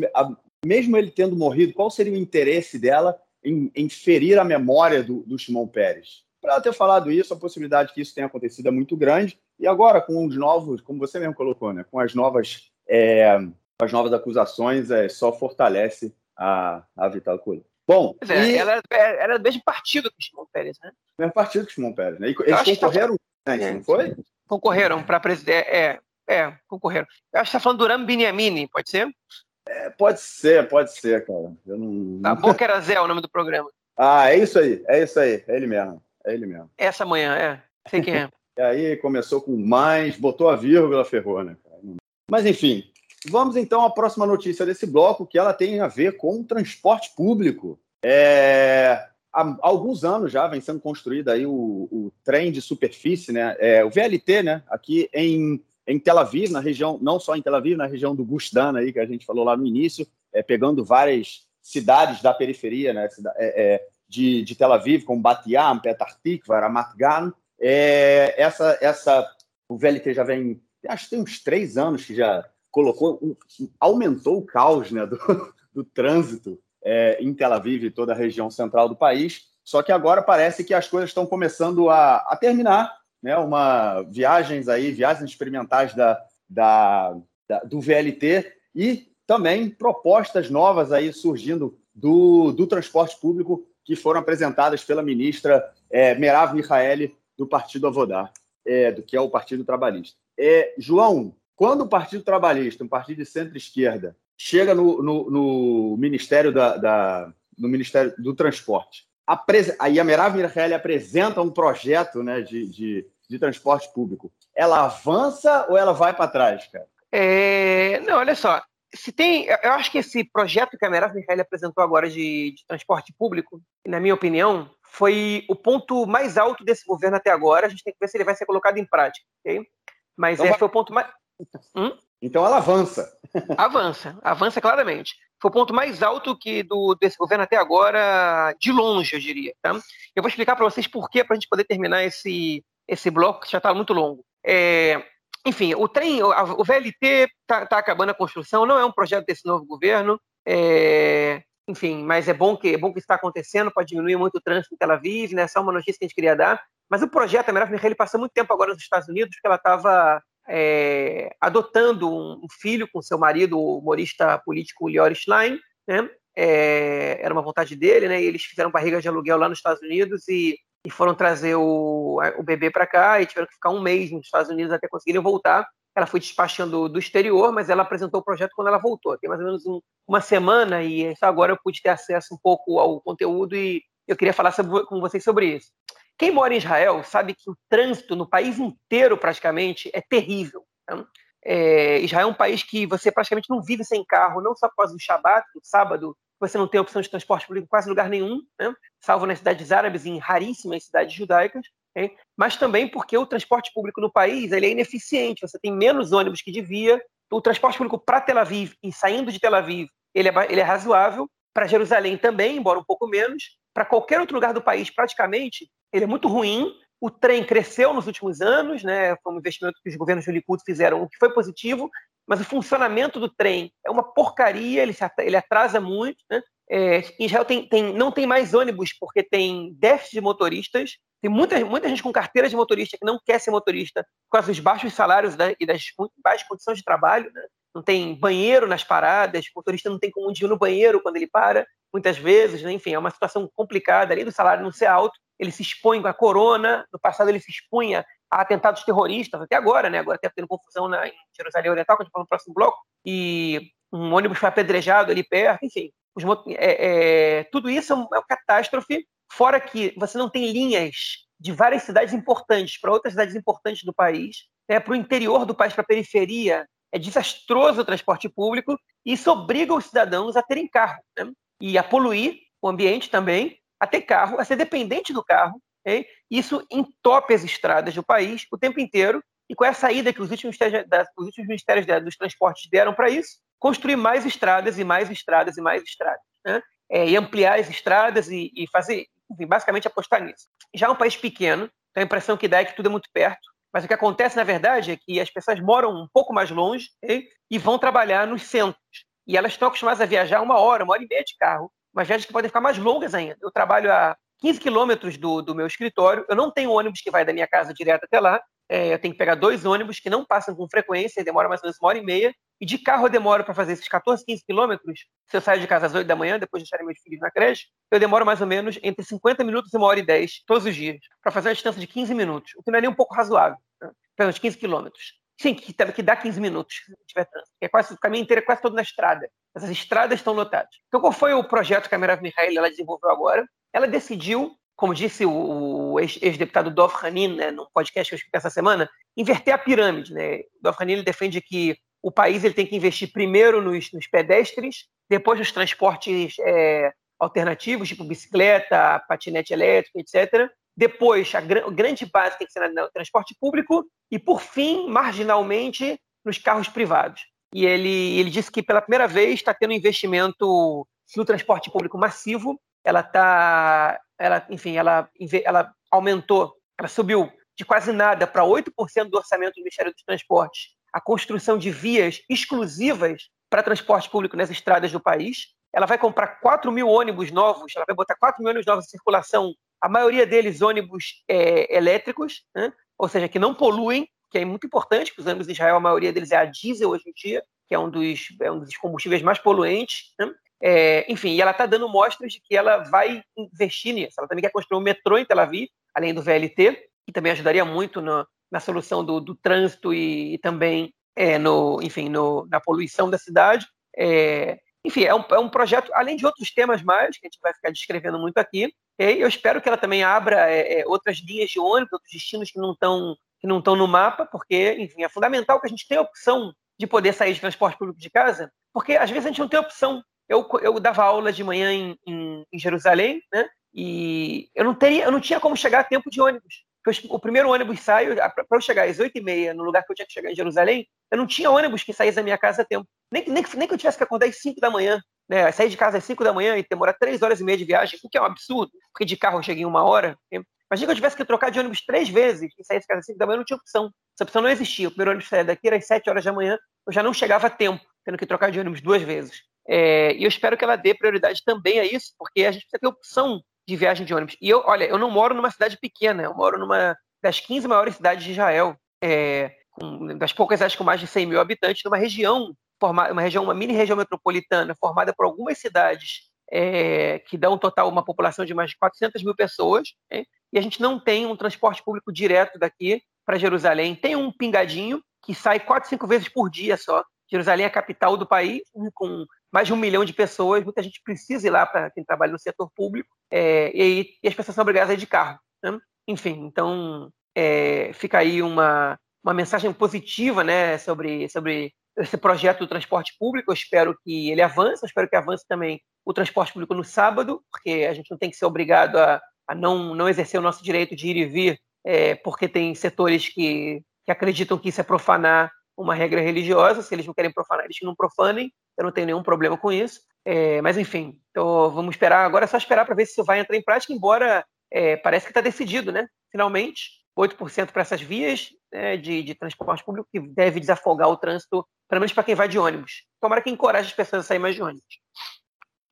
mesmo ele tendo morrido, qual seria o interesse dela em, em ferir a memória do, do Shimon Peres? Para ela ter falado isso, a possibilidade que isso tenha acontecido é muito grande. E agora, com os novos, como você mesmo colocou, né, com as novas, é, as novas acusações, é, só fortalece a, a Vital Coelho. Bom, é, e... ela era do mesmo partido que o Shimon Peres, né? Mesmo partido que o Shimon Peres, né? E eles concorreram, tá... Não foi? Concorreram para presidente. É, é, concorreram. Eu acho que está falando do Ram Biniamini, pode ser? É, pode ser, pode ser, cara. Eu não... Tá, Boca era Zé o nome do programa. Ah, é isso aí, é isso aí, é ele mesmo. É ele mesmo. Essa manhã, é. Sei quem é. *laughs* e aí começou com mais, botou a vírgula, ferrou, né? Mas enfim, vamos então à próxima notícia desse bloco, que ela tem a ver com o transporte público. É, há alguns anos já vem sendo construído aí o, o trem de superfície, né? É, o VLT, né? Aqui em, em Tel Aviv, na região, não só em Tel Aviv, na região do Gustan aí que a gente falou lá no início, é, pegando várias cidades da periferia, né? É, é, de, de Tel Aviv, como Bat Yam, Petah Tikva, Ramat Gan. É, essa, essa, o VLT já vem, acho que tem uns três anos que já colocou, aumentou o caos né, do, *laughs* do trânsito é, em Tel Aviv e toda a região central do país. Só que agora parece que as coisas estão começando a, a terminar, né? Uma viagens aí, viagens experimentais da, da, da, do VLT e também propostas novas aí surgindo do, do transporte público que foram apresentadas pela ministra é, Merav Michaeli, do Partido Avodar, é, do que é o Partido Trabalhista. É, João, quando o Partido Trabalhista, um partido de centro-esquerda, chega no, no, no Ministério da, da, no Ministério do Transporte, aí a Merav Michaeli apresenta um projeto né, de, de, de transporte público, ela avança ou ela vai para trás, cara? É, não, olha só, se tem, eu acho que esse projeto que a Merav Michael apresentou agora de, de, transporte público, na minha opinião, foi o ponto mais alto desse governo até agora. A gente tem que ver se ele vai ser colocado em prática, ok? Mas então, é, foi o ponto mais. Hum? Então ela avança. *laughs* Avança, avança claramente. Foi o ponto mais alto que do, desse governo até agora, de longe, eu diria. Tá? Eu vou explicar para vocês por quê, para a gente poder terminar esse, esse bloco, que já está muito longo. É, enfim, o trem, o VLT está tá acabando a construção, não é um projeto desse novo governo. É, enfim, mas é bom que é bom que está acontecendo, pode diminuir muito o trânsito que ela vive, né? É uma notícia que a gente queria dar. Mas o projeto, a Merav Mihaly passa muito tempo agora nos Estados Unidos, porque ela estava é, adotando um filho com seu marido, o humorista político Lior Schlein, né? É, era uma vontade dele, né? E eles fizeram barriga de aluguel lá nos Estados Unidos e e foram trazer o, o bebê para cá e tiveram que ficar um mês nos Estados Unidos até conseguirem voltar. Ela foi despachando do exterior, mas ela apresentou o projeto quando ela voltou. Tem mais ou menos um, uma semana e agora eu pude ter acesso um pouco ao conteúdo e eu queria falar sobre, com vocês sobre isso. Quem mora em Israel sabe que o trânsito no país inteiro praticamente é terrível. Né? É, Israel é um país que você praticamente não vive sem carro, não só causa do Shabat, do sábado, você não tem opção de transporte público em quase lugar nenhum, né? salvo nas cidades árabes e em raríssimas cidades judaicas, okay? mas também porque o transporte público no país ele é ineficiente, você tem menos ônibus que devia, o transporte público para Tel Aviv e saindo de Tel Aviv ele é, ele é razoável, para Jerusalém também, embora um pouco menos, para qualquer outro lugar do país praticamente, ele é muito ruim, o trem cresceu nos últimos anos, né? Foi um investimento que os governos do Likud fizeram, o que foi positivo, mas o funcionamento do trem é uma porcaria, ele, ele atrasa muito. Né? É, Israel tem, tem, não tem mais ônibus porque tem déficit de motoristas, tem muita, muita gente com carteira de motorista que não quer ser motorista por causa dos baixos salários da, e das baixas condições de trabalho. Né? Não tem banheiro nas paradas, o motorista não tem como ir no banheiro quando ele para, muitas vezes. Né? Enfim, é uma situação complicada, além do salário não ser alto, ele se expõe com a corona, no passado ele se expunha atentados terroristas, até agora, né? Agora está tendo confusão na, em Jerusalém Oriental, que a gente fala no próximo bloco, e um ônibus foi apedrejado ali perto, enfim. Os, é, é, tudo isso é, é uma catástrofe, fora que você não tem linhas de várias cidades importantes para outras cidades importantes do país, né, para o interior do país, para a periferia, é desastroso o transporte público, e isso obriga os cidadãos a terem carro, né, e a poluir o ambiente também, a ter carro, a ser dependente do carro, Okay? Isso entope as estradas do país o tempo inteiro. E qual é a saída que os últimos, os últimos ministérios dos transportes deram para isso? Construir mais estradas e mais estradas e mais estradas. Né? É, e ampliar as estradas e, e fazer, enfim, basicamente apostar nisso. Já é um país pequeno, então a impressão que dá é que tudo é muito perto. Mas o que acontece, na verdade, é que as pessoas moram um pouco mais longe okay? e vão trabalhar nos centros. E elas estão acostumadas a viajar uma hora, uma hora e meia de carro, mas viagens que podem ficar mais longas ainda. Eu trabalho a 15 quilômetros do, do meu escritório. Eu não tenho ônibus que vai da minha casa direto até lá. É, eu tenho que pegar dois ônibus que não passam com frequência, demora mais ou menos uma hora e meia. E de carro eu demoro para fazer esses 14, 15 quilômetros. Se eu saio de casa às 8 da manhã, depois de deixar meus filhos na creche, eu demoro mais ou menos entre 50 minutos e uma hora e 10 todos os dias, para fazer uma distância de 15 minutos, o que não é nem um pouco razoável. Né? Menos 15 quilômetros. Sim, que, que dá 15 minutos se tiver trânsito. É quase, o caminho inteiro é quase todo na estrada. Essas estradas estão lotadas. Então, qual foi o projeto que a Merav Mihail ela desenvolveu agora? Ela decidiu como disse o, ex-deputado Dov Hanin, né, no podcast que eu escutei essa semana, inverter a pirâmide. Né? Dov Hanin defende que o país ele tem que investir primeiro nos, nos pedestres, depois nos transportes é, alternativos, tipo bicicleta, patinete elétrico, etc. Depois, a, gr grande base tem que ser no transporte público e, por fim, marginalmente, nos carros privados. E ele, ele disse que, pela primeira vez, está tendo investimento no transporte público massivo, ela está, ela, enfim, ela, ela aumentou, ela subiu de quase nada para 8% do orçamento do Ministério dos Transportes a construção de vias exclusivas para transporte público nas estradas do país. Ela vai comprar 4 mil ônibus novos, ela vai botar 4 mil ônibus novos em circulação, a maioria deles ônibus é, elétricos, né? ou seja, que não poluem, que é muito importante, porque os ônibus em Israel, a maioria deles é a diesel hoje em dia, que é um dos, é um dos combustíveis mais poluentes. Né? É, enfim, e ela está dando mostras de que ela vai investir nisso. Ela também quer construir um metrô em Tel Aviv, além do VLT, que também ajudaria muito no, na solução do, do trânsito e, e também é, no, enfim, no, na poluição da cidade. É, enfim, é um, é um projeto, além de outros temas mais, que a gente vai ficar descrevendo muito aqui. E eu espero que ela também abra é, é, outras linhas de ônibus, outros destinos que não estão que não estão no mapa, porque, enfim, é fundamental que a gente tenha opção de poder sair de transporte público de casa, porque às vezes a gente não tem opção. Eu, eu dava aula de manhã em, em, em Jerusalém, né? E eu não teria, eu não tinha como chegar a tempo de ônibus. O primeiro ônibus sai, para eu chegar às 8h30 no lugar que eu tinha que chegar em Jerusalém, eu não tinha ônibus que saísse da minha casa a tempo. Nem, nem, nem que eu tivesse que acordar às 5 da manhã. Né? Sair de casa às 5 da manhã e demorar 3 horas e meia de viagem, o que é um absurdo, porque de carro eu cheguei em uma hora. Imagina que eu tivesse que trocar de ônibus três vezes e sair de casa às 5 da manhã, não tinha opção. Essa opção não existia. O primeiro ônibus saía daqui era às 7 horas da manhã, eu já não chegava a tempo, tendo que trocar de ônibus duas vezes. É, e eu espero que ela dê prioridade também a isso, porque a gente precisa ter opção de viagem de ônibus. E eu, olha, eu não moro numa cidade pequena, eu moro numa das 15 maiores cidades de Israel, é, das poucas cidades com mais de 100 mil habitantes, numa região formada, uma região, uma mini região metropolitana formada por algumas cidades é, que dão um total uma população de mais de 400 mil pessoas, é, e a gente não tem um transporte público direto daqui para Jerusalém. Tem um pingadinho que sai quatro, cinco vezes por dia só. Jerusalém é a capital do país, com mais de um milhão de pessoas, muita gente precisa ir lá para quem trabalha no setor público, é, e, e, as pessoas são obrigadas a ir de carro. Né? Enfim, então é, fica aí uma, uma mensagem positiva né, sobre, sobre esse projeto do transporte público. Eu espero que ele avance, eu espero que avance também o transporte público no sábado, porque a gente não tem que ser obrigado a, a não, não exercer o nosso direito de ir e vir, é, porque tem setores que, que acreditam que isso é profanar uma regra religiosa. Se eles não querem profanar, eles não profanem. Eu não tenho nenhum problema com isso. É, mas enfim, então vamos esperar. Agora é só esperar para ver se isso vai entrar em prática, embora é, parece que está decidido, né? Finalmente, 8% para essas vias né, de, de, transporte público que deve desafogar o trânsito, pelo menos para quem vai de ônibus. Tomara que encoraje as pessoas a sair mais de ônibus.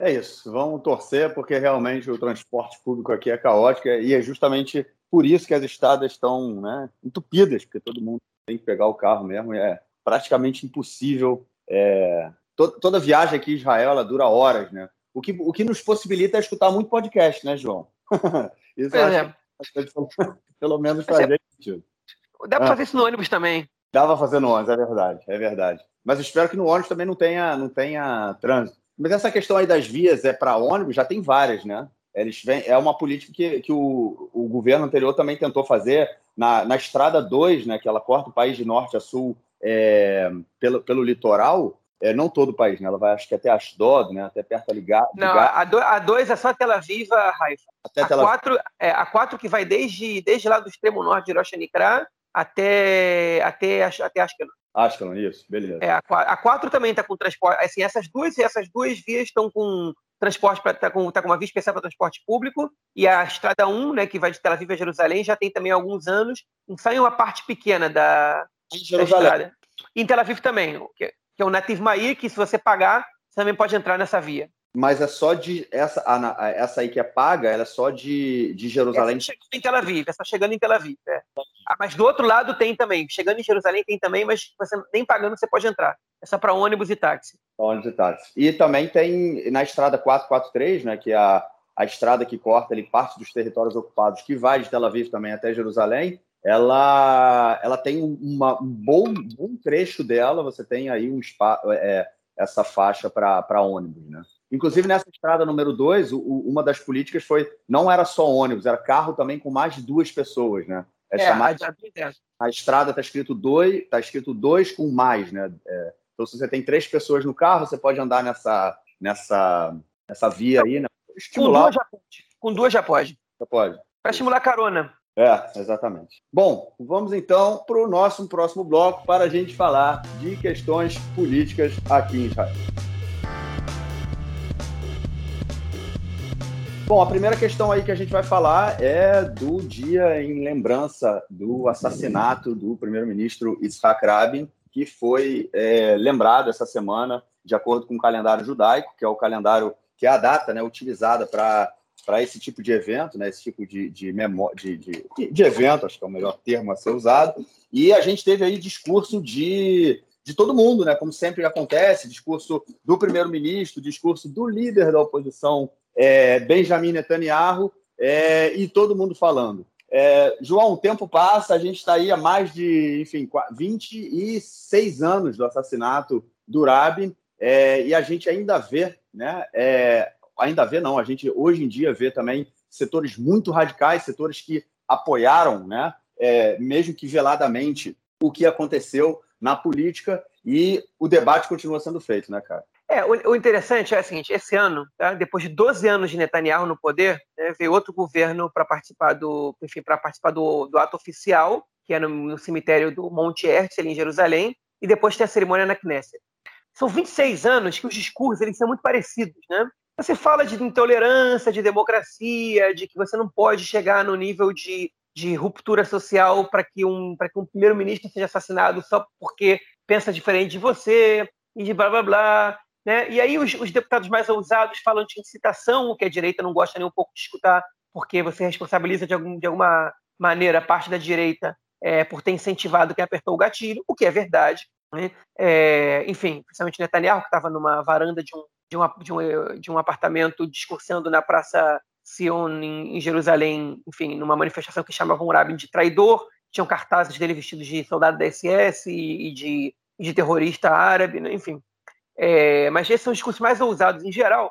É isso, vamos torcer, porque realmente o transporte público aqui é caótico e é justamente por isso que as estradas estão né, entupidas, porque todo mundo tem que pegar o carro mesmo e é praticamente impossível. É... toda viagem aqui em Israel ela dura horas, né? O que, o que nos possibilita é escutar muito podcast, né, João? *laughs* Isso é. acho *laughs* pelo menos fazer sentido. Dá para ah. fazer isso no ônibus também. Dá para fazer no ônibus, é verdade, é verdade. Mas espero que no ônibus também não tenha, não tenha trânsito. Mas essa questão aí das vias é para ônibus, já tem várias, né? Eles vêm, é uma política que, que o, o governo anterior também tentou fazer na, na Estrada 2, né, que ela corta o país de norte a sul é, pelo, pelo litoral, é, não todo o país, né? Ela vai, acho que até Ashdod, né? Até perto ali. Não, a 2 é só Tel Aviv, Raifa. Até a 4 é, a quatro que vai desde, desde lá do extremo norte de Rosh Nikra até, até, até Ashkelon. Ashkelon, isso, beleza. É, a 4 também está com transporte. Assim, essas duas, essas duas vias estão com transporte, está com, tá com uma via especial para transporte público, e a Estrada 1, né, que vai de Tel Aviv a Jerusalém, já tem também alguns anos, sai uma parte pequena da, da estrada. E em Tel Aviv também, que, é o Native Mair, que se você pagar, você também pode entrar nessa via. Mas é só de. Essa, a, essa aí que é paga, ela é só de, de Jerusalém. Essa chegando em Tel Aviv, essa chegando em Tel Aviv. É. Ah, mas do outro lado tem também. Chegando em Jerusalém tem também, mas você nem pagando você pode entrar. É só para ônibus e táxi. Ônibus e táxi. E também tem na estrada 443, né, que é a, a estrada que corta ali parte dos territórios ocupados, que vai de Tel Aviv também até Jerusalém ela, ela tem uma, um bom, bom trecho dela, você tem aí um é, essa faixa para ônibus, né? Inclusive, nessa estrada número 2, uma das políticas foi, não era só ônibus, era carro também com mais de duas pessoas, né? É, é chamada, a, a, estrada está escrito dois, tá escrito dois com mais, né? É, então, se você tem três pessoas no carro, você pode andar nessa, nessa, nessa via aí, né? Estimular. Com duas já pode. Com duas já pode. Já pode. Para estimular carona. É, exatamente. Bom, vamos então para o nosso próximo bloco para a gente falar de questões políticas aqui em Israel. Bom, a primeira questão aí que a gente vai falar é do dia em lembrança do assassinato do primeiro-ministro Yitzhak Rabin, que foi é, lembrado essa semana, de acordo com o calendário judaico, que é o calendário que é a data né, utilizada para para esse tipo de evento, né, esse tipo de, de, de, de, de evento, acho que é o melhor termo a ser usado. E a gente teve aí discurso de, de todo mundo, né, como sempre acontece, discurso do primeiro-ministro, discurso do líder da oposição, é, Benjamin Netanyahu, é, e todo mundo falando. É, João, o tempo passa, a gente está aí há mais de, enfim, 26 anos do assassinato do Rabin, é, e a gente ainda vê né, é, ainda vê, não, a gente hoje em dia vê também setores muito radicais, setores que apoiaram, né, é, mesmo que veladamente, o que aconteceu na política. e o debate continua sendo feito, né, cara? É, o, interessante é o seguinte: esse ano, tá, depois de 12 anos de Netanyahu no poder, né, veio outro governo para participar do, enfim, para participar do, do, ato oficial, que é no, no cemitério do Monte Herzl em Jerusalém, e depois tem a cerimônia na Knesset. São 26 anos que os discursos eles são muito parecidos, né? Você fala de intolerância, de democracia, de que você não pode chegar no nível de, de ruptura social para que um, um primeiro-ministro seja assassinado só porque pensa diferente de você, e de blá blá blá. Né? E aí os, os deputados mais ousados falam de incitação, o que a direita não gosta nem um pouco de escutar, porque você responsabiliza de, algum, de alguma maneira parte da direita é, por ter incentivado quem apertou o gatilho, o que é verdade. Né? É, enfim, principalmente Netanyahu, que estava numa varanda de um, de, uma, de, um, de um apartamento discursando na Praça Sion, em, em, Jerusalém, enfim, numa manifestação que chamavam o Rabin de traidor, tinham cartazes dele vestidos de soldado da SS e, e de, de, terrorista árabe, né? enfim. É, mas esses são os discursos mais ousados em geral.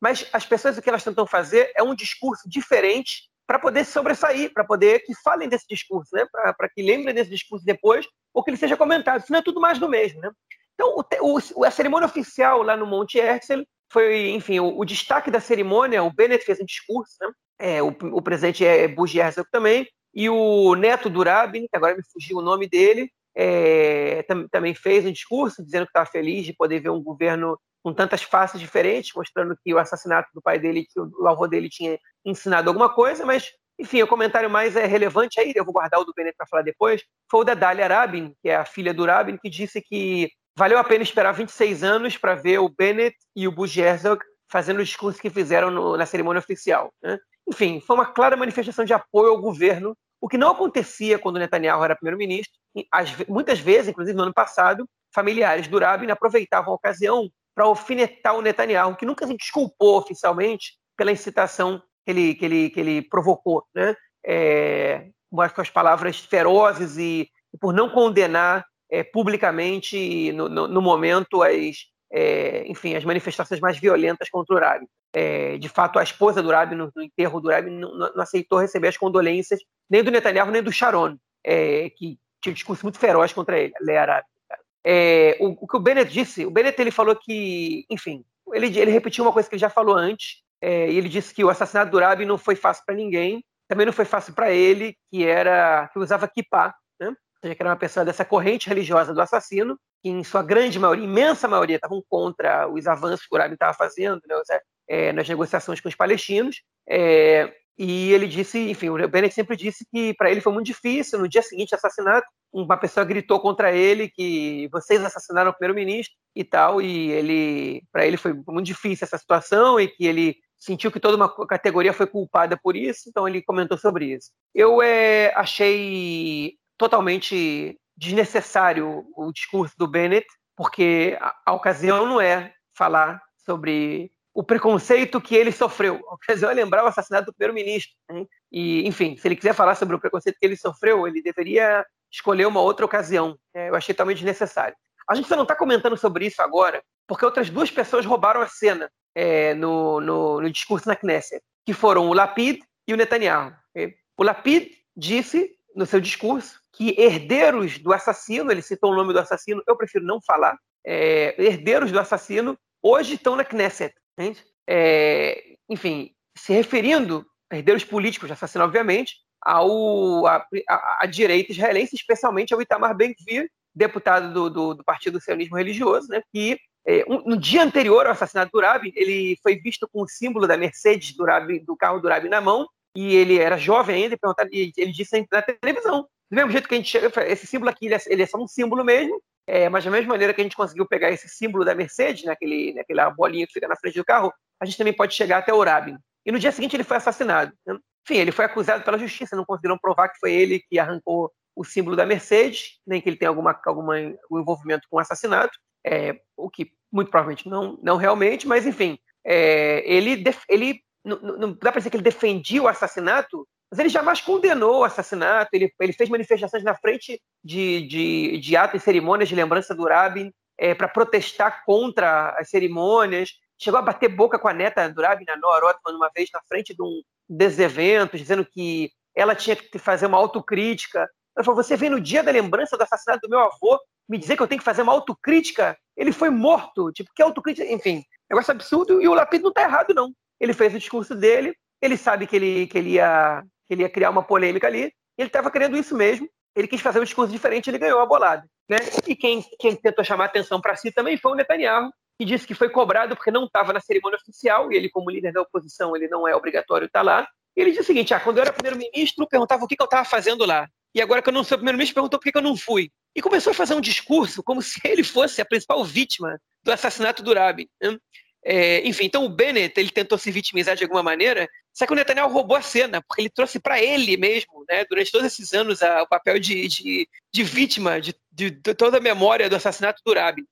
Mas as pessoas o que elas tentam fazer é um discurso diferente para poder sobressair, para poder que falem desse discurso, né? para que lembrem desse discurso depois, ou que ele seja comentado. Senão é tudo mais do mesmo. Né? Então, o, o, a cerimônia oficial lá no Monte Herzl foi, enfim, o, o, destaque da cerimônia. O Bennett fez um discurso, né? é, o, o presidente é Bush Herzl também, e o neto do Rabin, que agora me fugiu o nome dele, é, tam, também fez um discurso dizendo que estava feliz de poder ver um governo com tantas faces diferentes, mostrando que o assassinato do pai dele, que o avô dele tinha ensinado alguma coisa, mas, enfim, o comentário mais é relevante aí, eu vou guardar o do Bennett para falar depois, foi o da Dália Rabin, que é a filha do Rabin, que disse que valeu a pena esperar 26 anos para ver o Bennett e o Bush Herzog fazendo o discurso que fizeram no, na cerimônia oficial. Né? Enfim, foi uma clara manifestação de apoio ao governo, o que não acontecia quando Netanyahu era primeiro-ministro. Muitas vezes, inclusive no ano passado, familiares do Rabin aproveitavam a ocasião para alfinetar o Netanyahu, que nunca se desculpou oficialmente pela incitação que ele, que ele, que ele provocou, né? É, com as palavras ferozes e, e por não condenar é, publicamente, no, no, no, momento, as, é, enfim, as manifestações mais violentas contra o Rabin. É, de fato, a esposa do Rabin, no, no enterro do Rabin, não, não, aceitou receber as condolências nem do Netanyahu nem do Sharon, é, que tinha um discurso muito feroz contra ele, Lea Rabin. É, o, o, que o Bennett disse, o Bennett ele falou que, enfim, ele, ele repetiu uma coisa que ele já falou antes, é, e ele disse que o assassinato do Rabi não foi fácil para ninguém, também não foi fácil para ele, que era que usava kippah, seja, que era uma pessoa dessa corrente religiosa do assassino, que em sua grande maioria, imensa maioria, estavam contra os avanços que o Rabi estava fazendo né? é, nas negociações com os palestinos, é, e ele disse, enfim, o Bennett sempre disse que para ele foi muito difícil. No dia seguinte assassinato, uma pessoa gritou contra ele que vocês assassinaram o primeiro-ministro e tal. E ele, para ele foi muito difícil essa situação e que ele sentiu que toda uma categoria foi culpada por isso. Então ele comentou sobre isso. Eu é, achei totalmente desnecessário o discurso do Bennett, porque a, a ocasião não é falar sobre o preconceito que ele sofreu. A ocasião é lembrar o assassinato do primeiro-ministro. Né? E, enfim, se ele quiser falar sobre o preconceito que ele sofreu, ele deveria escolher uma outra ocasião. É, eu achei totalmente desnecessário. A gente só não está comentando sobre isso agora, porque outras duas pessoas roubaram a cena é, no, no, no, discurso na Knesset, que foram o Lapid e o Netanyahu. É, o Lapid disse no seu discurso que herdeiros do assassino, ele citou o nome do assassino, eu prefiro não falar, é, herdeiros do assassino hoje estão na Knesset. É, enfim, se referindo herdeiros políticos de assassino, obviamente, ao, a, a, a, direita israelense, especialmente ao Itamar Ben-Gvir, deputado do, do, do, Partido Sionismo Religioso, né, que é, um, no dia anterior ao assassinato do Rabi, ele foi visto com o símbolo da Mercedes do, do carro do na mão, e ele era jovem ainda, e ele disse na televisão, do mesmo jeito que a gente chega, esse símbolo aqui, é, ele é só um símbolo mesmo, é, mas da mesma maneira que a gente conseguiu pegar esse símbolo da Mercedes, naquele, naquela bolinha que fica na frente do carro, a gente também pode chegar até o Rabin. E no dia seguinte ele foi assassinado. Enfim, ele foi acusado pela justiça, não conseguiram provar que foi ele que arrancou o símbolo da Mercedes, nem que ele tenha alguma, alguma algum envolvimento com o assassinato, é, o que muito provavelmente não, não realmente, mas enfim, é, ele, ele não, não dá para dizer que ele defendia o assassinato, mas ele jamais condenou o assassinato, ele, ele fez manifestações na frente de, de, de atos e cerimônias de lembrança do Rabin é, para protestar contra as cerimônias, chegou a bater boca com a neta do Rabin, a Noah Rothman, uma vez na frente de um desses eventos, dizendo que ela tinha que fazer uma autocrítica. Ela falou, você vem no dia da lembrança do assassinato do meu avô me dizer que eu tenho que fazer uma autocrítica, ele foi morto. Tipo, que autocrítica? Enfim, negócio absurdo. E o Lapid não está errado, não. Ele fez o discurso dele, ele sabe que ele, que ele, ia, que ele ia criar uma polêmica ali, ele estava querendo isso mesmo. Ele quis fazer um discurso diferente, ele ganhou a bolada. Né? E quem, quem tentou chamar atenção para si também foi o Netanyahu, que disse que foi cobrado porque não estava na cerimônia oficial, e ele, como líder da oposição, ele não é obrigatório estar lá. E ele disse o seguinte: ah, quando eu era primeiro-ministro, perguntava o que, que eu estava fazendo lá. E agora que eu não sou primeiro-ministro, perguntou por que, que eu não fui. E começou a fazer um discurso como *laughs* se ele fosse a principal vítima do assassinato do Rabin. Né? É, enfim, então o Bennett ele tentou se vitimizar de alguma maneira, só que o Netanyahu roubou a cena, porque ele trouxe para ele mesmo, né, durante todos esses anos, a, o papel de, de, de vítima de, de, de, toda a memória do assassinato do Rabin.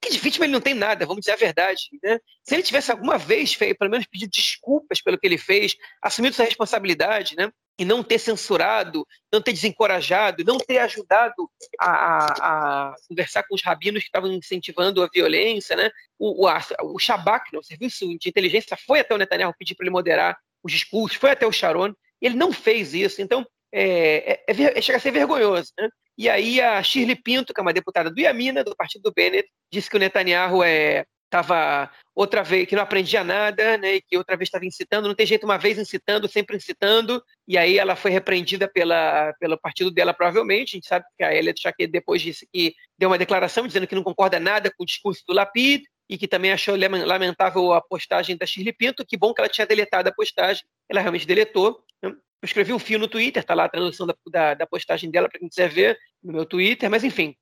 Que de vítima ele não tem nada, vamos dizer a verdade. Né? Se ele tivesse alguma vez, pelo menos pedido desculpas pelo que ele fez, assumido sua responsabilidade, né? E não ter censurado, não ter desencorajado, não ter ajudado a, a, a conversar com os rabinos que estavam incentivando a violência, né? O, o, o Shabak, né? o serviço de inteligência, foi até o Netanyahu pedir para ele moderar os discursos, foi até o Sharon, e ele não fez isso. Então, é, é, é, chega a ser vergonhoso. Né? E aí a Shirley Pinto, que é uma deputada do Yamina, do partido do Bennett, disse que o Netanyahu é, estava outra vez que não aprendia nada, né, que outra vez estava incitando, não tem jeito uma vez incitando, sempre incitando, e aí ela foi repreendida pela, pelo partido dela provavelmente, a gente sabe que a Elia Chaque depois disse que deu uma declaração dizendo que não concorda nada com o discurso do Lapid, e que também achou lamentável a postagem da Shirley Pinto, que bom que ela tinha deletado a postagem, ela realmente deletou. Né? Eu escrevi um fio no Twitter, está lá a tradução da, da, da postagem dela para quem quiser ver no meu Twitter, mas enfim,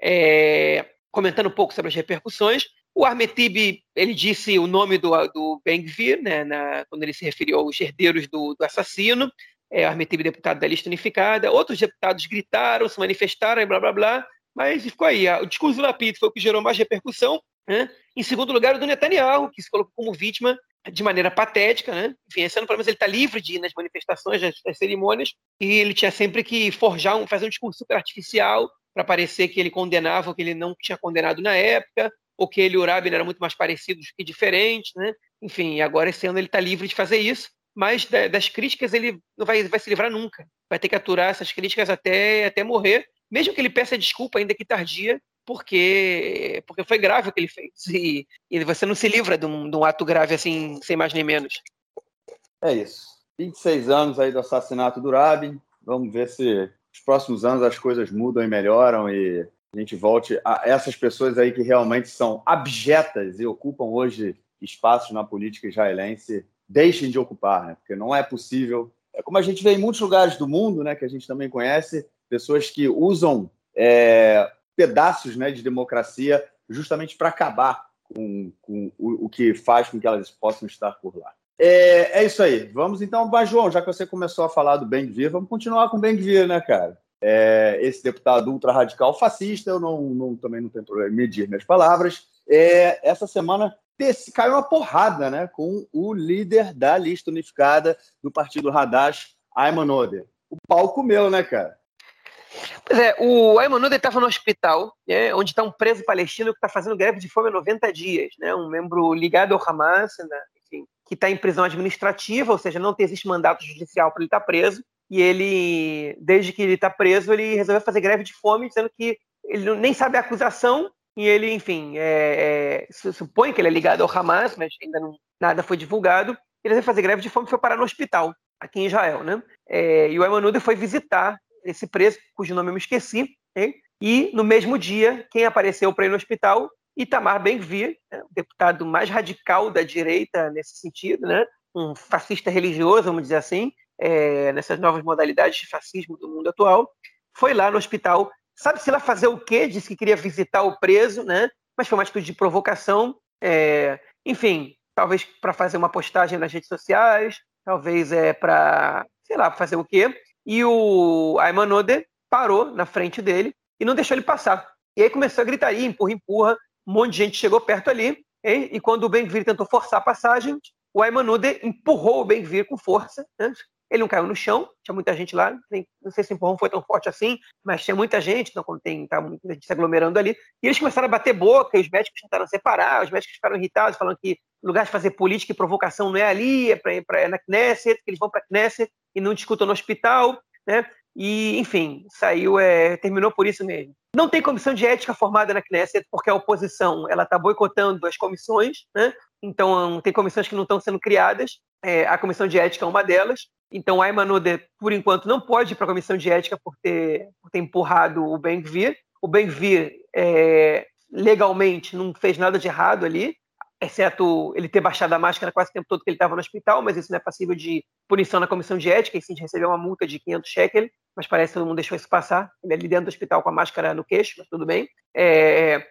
é, comentando um pouco sobre as repercussões, o Ahmetib, ele disse o nome do, do Ben-Gvir, né, quando ele se referiu aos herdeiros do, do assassino, é, o Ahmetib, deputado da lista unificada, outros deputados gritaram, se manifestaram, blá, blá, blá, mas ficou aí. O discurso do Lapid foi o que gerou mais repercussão. Né? Em segundo lugar, o do Netanyahu, que se colocou como vítima de maneira patética, né? Enfim, esse ano, pelo menos, ele está livre de ir nas manifestações, nas, nas, cerimônias, e ele tinha sempre que forjar, um, fazer um discurso super artificial para parecer que ele condenava o que ele não tinha condenado na época, ou que ele e o Rabin eram muito mais parecidos que diferentes, né? Enfim, agora esse ano ele está livre de fazer isso, mas das críticas ele não vai, vai se livrar nunca. Vai ter que aturar essas críticas até, até morrer, mesmo que ele peça desculpa, ainda que tardia, porque, porque foi grave o que ele fez. E, e você não se livra de um, de um ato grave assim, sem mais nem menos. É isso. 26 anos aí do assassinato do Rabin. Vamos ver se nos próximos anos as coisas mudam e melhoram e a gente volte a essas pessoas aí que realmente são abjetas e ocupam hoje espaços na política israelense, deixem de ocupar, né? porque não é possível. É como a gente vê em muitos lugares do mundo, né, que a gente também conhece, pessoas que usam é, pedaços né, de democracia justamente para acabar com, com o, o, que faz com que elas possam estar por lá. É, é isso aí. Vamos então, mas João, já que você começou a falar do Ben-Gvir, vamos continuar com o Ben-Gvir, né, cara? É, esse deputado ultra-radical fascista, eu não, não, também não tenho problema em medir minhas palavras, é, essa semana caiu uma porrada né, com o líder da lista unificada do partido Hadash, Ayman Oder. O pau comeu, né, cara? Pois é, o Ayman Oder estava no hospital, né, onde está um preso palestino que está fazendo greve de fome há 90 dias, né, um membro ligado ao Hamas, né, enfim, que está em prisão administrativa, ou seja, não existe mandato judicial para ele estar tá preso, e ele, desde que ele está preso, ele resolveu fazer greve de fome, dizendo que ele nem sabe a acusação e ele, enfim, é, é, supõe que ele é ligado ao Hamas, mas ainda não, nada foi divulgado. Ele resolveu fazer greve de fome e foi parar no hospital, aqui em Israel, né? É, e o Emanuel foi visitar esse preso, cujo nome eu me esqueci, hein? e no mesmo dia, quem apareceu para ele no hospital? Itamar Ben-Gvir, né? o deputado mais radical da direita nesse sentido, né? um fascista religioso, vamos dizer assim, é, nessas novas modalidades de fascismo do mundo atual, foi lá no hospital, sabe-se lá fazer o quê? Disse que queria visitar o preso, né? mas foi uma atitude de provocação. É, enfim, talvez para fazer uma postagem nas redes sociais, talvez é para, sei lá, fazer o quê. E o Ayman Oder parou na frente dele e não deixou ele passar. E aí começou a gritaria, empurra, empurra, um monte de gente chegou perto ali, e, e quando o Ben-Gvir tentou forçar a passagem, o Ayman Oder empurrou o Ben-Gvir com força, né? Ele não caiu no chão, tinha muita gente lá, não sei se o empurrão foi tão forte assim, mas tinha muita gente, então quando tem tá muita gente se aglomerando ali, e eles começaram a bater boca, e os médicos tentaram separar, os médicos ficaram irritados, falando que lugar de fazer política e provocação não é ali, é, pra, pra, é na Knesset, que eles vão para a Knesset e não discutam no hospital, né? e, enfim, saiu, é, terminou por isso mesmo. Não tem comissão de ética formada na Knesset, porque a oposição ela está boicotando as comissões, né? Então, tem comissões que não estão sendo criadas. É, a comissão de ética é uma delas. Então, a Emanude, por enquanto, não pode ir para a comissão de ética por ter, por ter empurrado o Ben-Gvir. O Ben-Gvir, é, legalmente, não fez nada de errado ali exceto ele ter baixado a máscara quase o tempo todo que ele estava no hospital, mas isso não é passível de punição na comissão de ética, e sim de receber uma multa de 500 shekels, mas parece que todo mundo deixou isso passar, ele é ali dentro do hospital com a máscara no queixo, mas tudo bem. É,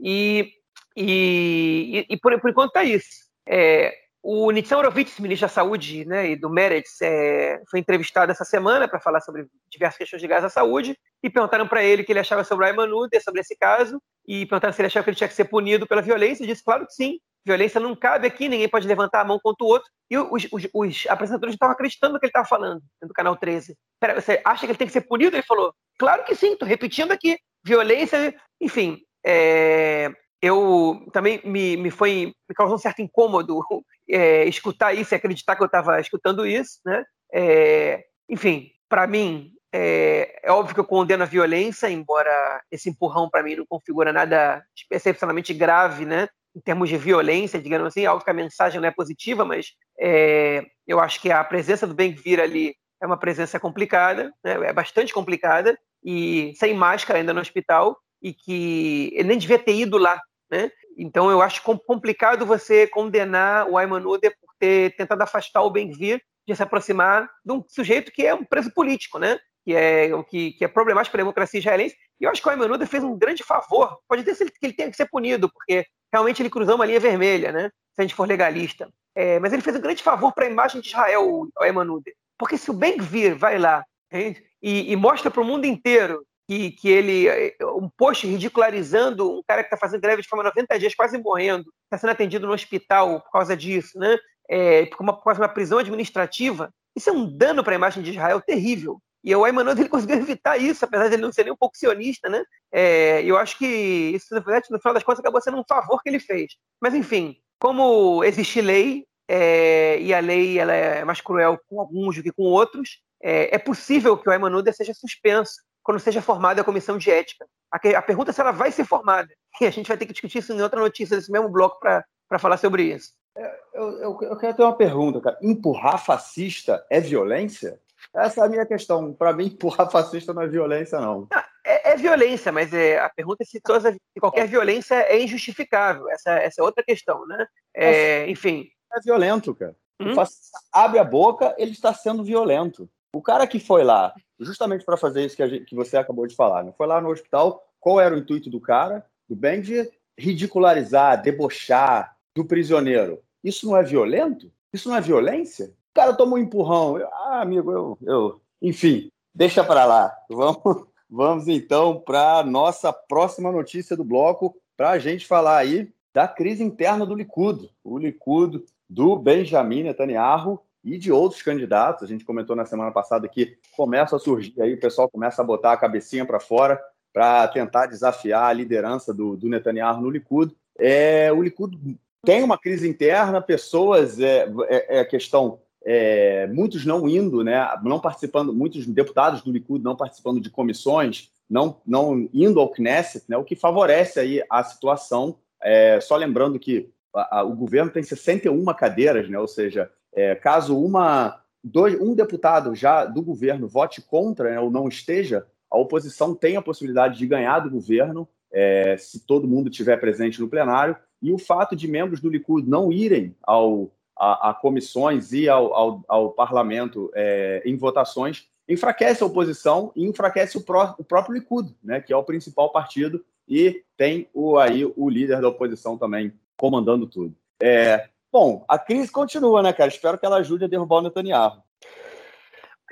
e, e, e por, por, enquanto está isso. É, o Nitzan Horowitz, ministro da Saúde né, e do Meretz, é, foi entrevistado essa semana para falar sobre diversas questões gás à saúde e perguntaram para ele o que ele achava sobre o Ayman sobre esse caso e perguntaram se ele achava que ele tinha que ser punido pela violência. Ele disse, claro que sim, violência não cabe aqui, ninguém pode levantar a mão contra o outro. E os, os, os apresentadores estavam acreditando no que ele estava falando, do canal 13. Pera, você acha que ele tem que ser punido? Ele falou, claro que sim, estou repetindo aqui. Violência, enfim. É, eu também me, me foi me causou um certo incômodo *laughs* é, escutar isso e acreditar que eu estava escutando isso, né? É, enfim, para mim é, é, óbvio que eu condeno a violência, embora esse empurrão para mim não configura nada excepcionalmente grave, né? em termos de violência, digamos assim, algo que a mensagem não é positiva, mas é, eu acho que a presença do Ben-Gvir ali é uma presença complicada, né, é bastante complicada, e sem máscara ainda no hospital, e que ele nem devia ter ido lá. Né? Então eu acho complicado você condenar o Ayman Uder por ter tentado afastar o Ben-Gvir de se aproximar de um sujeito que é um preso político, né? que é que, que, é problemático para a democracia israelense. E eu acho que o Ayman Uder fez um grande favor. Pode ter sido que ele tenha que ser punido, porque realmente ele cruzou uma linha vermelha, né? Se a gente for legalista. É, mas ele fez um grande favor para a imagem de Israel, o Emanude. Porque se o Ben-Gvir vai lá e, e, mostra para o mundo inteiro que, que ele, é, um post ridicularizando um cara que está fazendo greve de forma 90 dias, quase morrendo, está sendo atendido no hospital por causa disso, né? É, por, uma, por causa de uma prisão administrativa, isso é um dano para a imagem de Israel terrível. E o Ayman ele conseguiu evitar isso, apesar de ele não ser nem um pouco sionista, né? É, eu acho que isso, no final das contas, acabou sendo um favor que ele fez. Mas, enfim, como existe lei, é, e a lei ela é mais cruel com alguns do que com outros, é, é possível que o Ayman seja suspenso quando seja formada a comissão de ética. A, a, pergunta é se ela vai ser formada. *laughs* E a gente vai ter que discutir isso em outra notícia desse mesmo bloco para falar sobre isso. É, eu, eu, eu, quero ter uma pergunta, cara. Empurrar fascista é violência? Essa é a minha questão. Para mim, empurrar fascista não é violência, não. Ah, é, é, violência, mas é, a pergunta é se, toda, se qualquer violência é injustificável. Essa, essa é outra questão, né? É, enfim. É violento, cara. Hum? Fascista abre a boca, ele está sendo violento. O cara que foi lá, justamente para fazer isso que, gente, que, você acabou de falar, né? foi lá no hospital, qual era o intuito do cara? Do Benji? Ridicularizar, debochar do prisioneiro. Isso não é violento? Isso não é violência? O cara toma um empurrão. Eu, ah, amigo, eu, eu. Enfim, deixa para lá. Vamos, *laughs* vamos então para nossa próxima notícia do bloco, para a gente falar aí da crise interna do Likud. O Likud do Benjamin Netanyahu e de outros candidatos. A gente comentou na semana passada que começa a surgir aí, o pessoal começa a botar a cabecinha para fora para tentar desafiar a liderança do, do Netanyahu no Likud. É, o Likud tem uma crise interna, pessoas, é, é, é questão é, muitos não indo, né, não participando, muitos deputados do Likud não participando de comissões, não, não indo ao Knesset, né, o que favorece aí a situação. É, só lembrando que a, a, o governo tem 61 cadeiras, né, ou seja, é, caso uma, dois, um deputado já do governo vote contra né, ou não esteja, a oposição tem a possibilidade de ganhar do governo é, se todo mundo estiver presente no plenário. E o fato de membros do Likud não irem ao a, a comissões e ao, ao, ao parlamento é, em votações, enfraquece a oposição e enfraquece o, pró, o próprio Likud, né, que é o principal partido, e tem o, aí o líder da oposição também comandando tudo. É, bom, a crise continua, né, cara? Espero que ela ajude a derrubar o Netanyahu.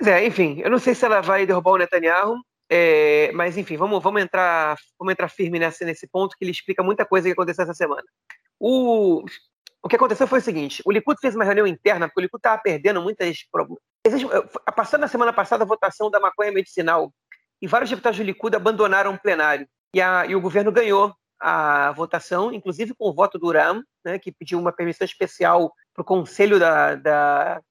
É, enfim, eu não sei se ela vai derrubar o Netanyahu, é, mas enfim, vamos, vamos, entrar, vamos entrar firme nesse, nesse ponto que ele explica muita coisa que aconteceu essa semana. O, o que aconteceu foi o seguinte: o Likud fez uma reunião interna, porque o Likud estava perdendo muitas. Eh, passando na semana passada a votação da maconha medicinal, e vários deputados do Likud abandonaram o plenário. E, a, e o governo ganhou a votação, inclusive com o voto do Uram, né, que pediu uma permissão especial para o conselho da, da,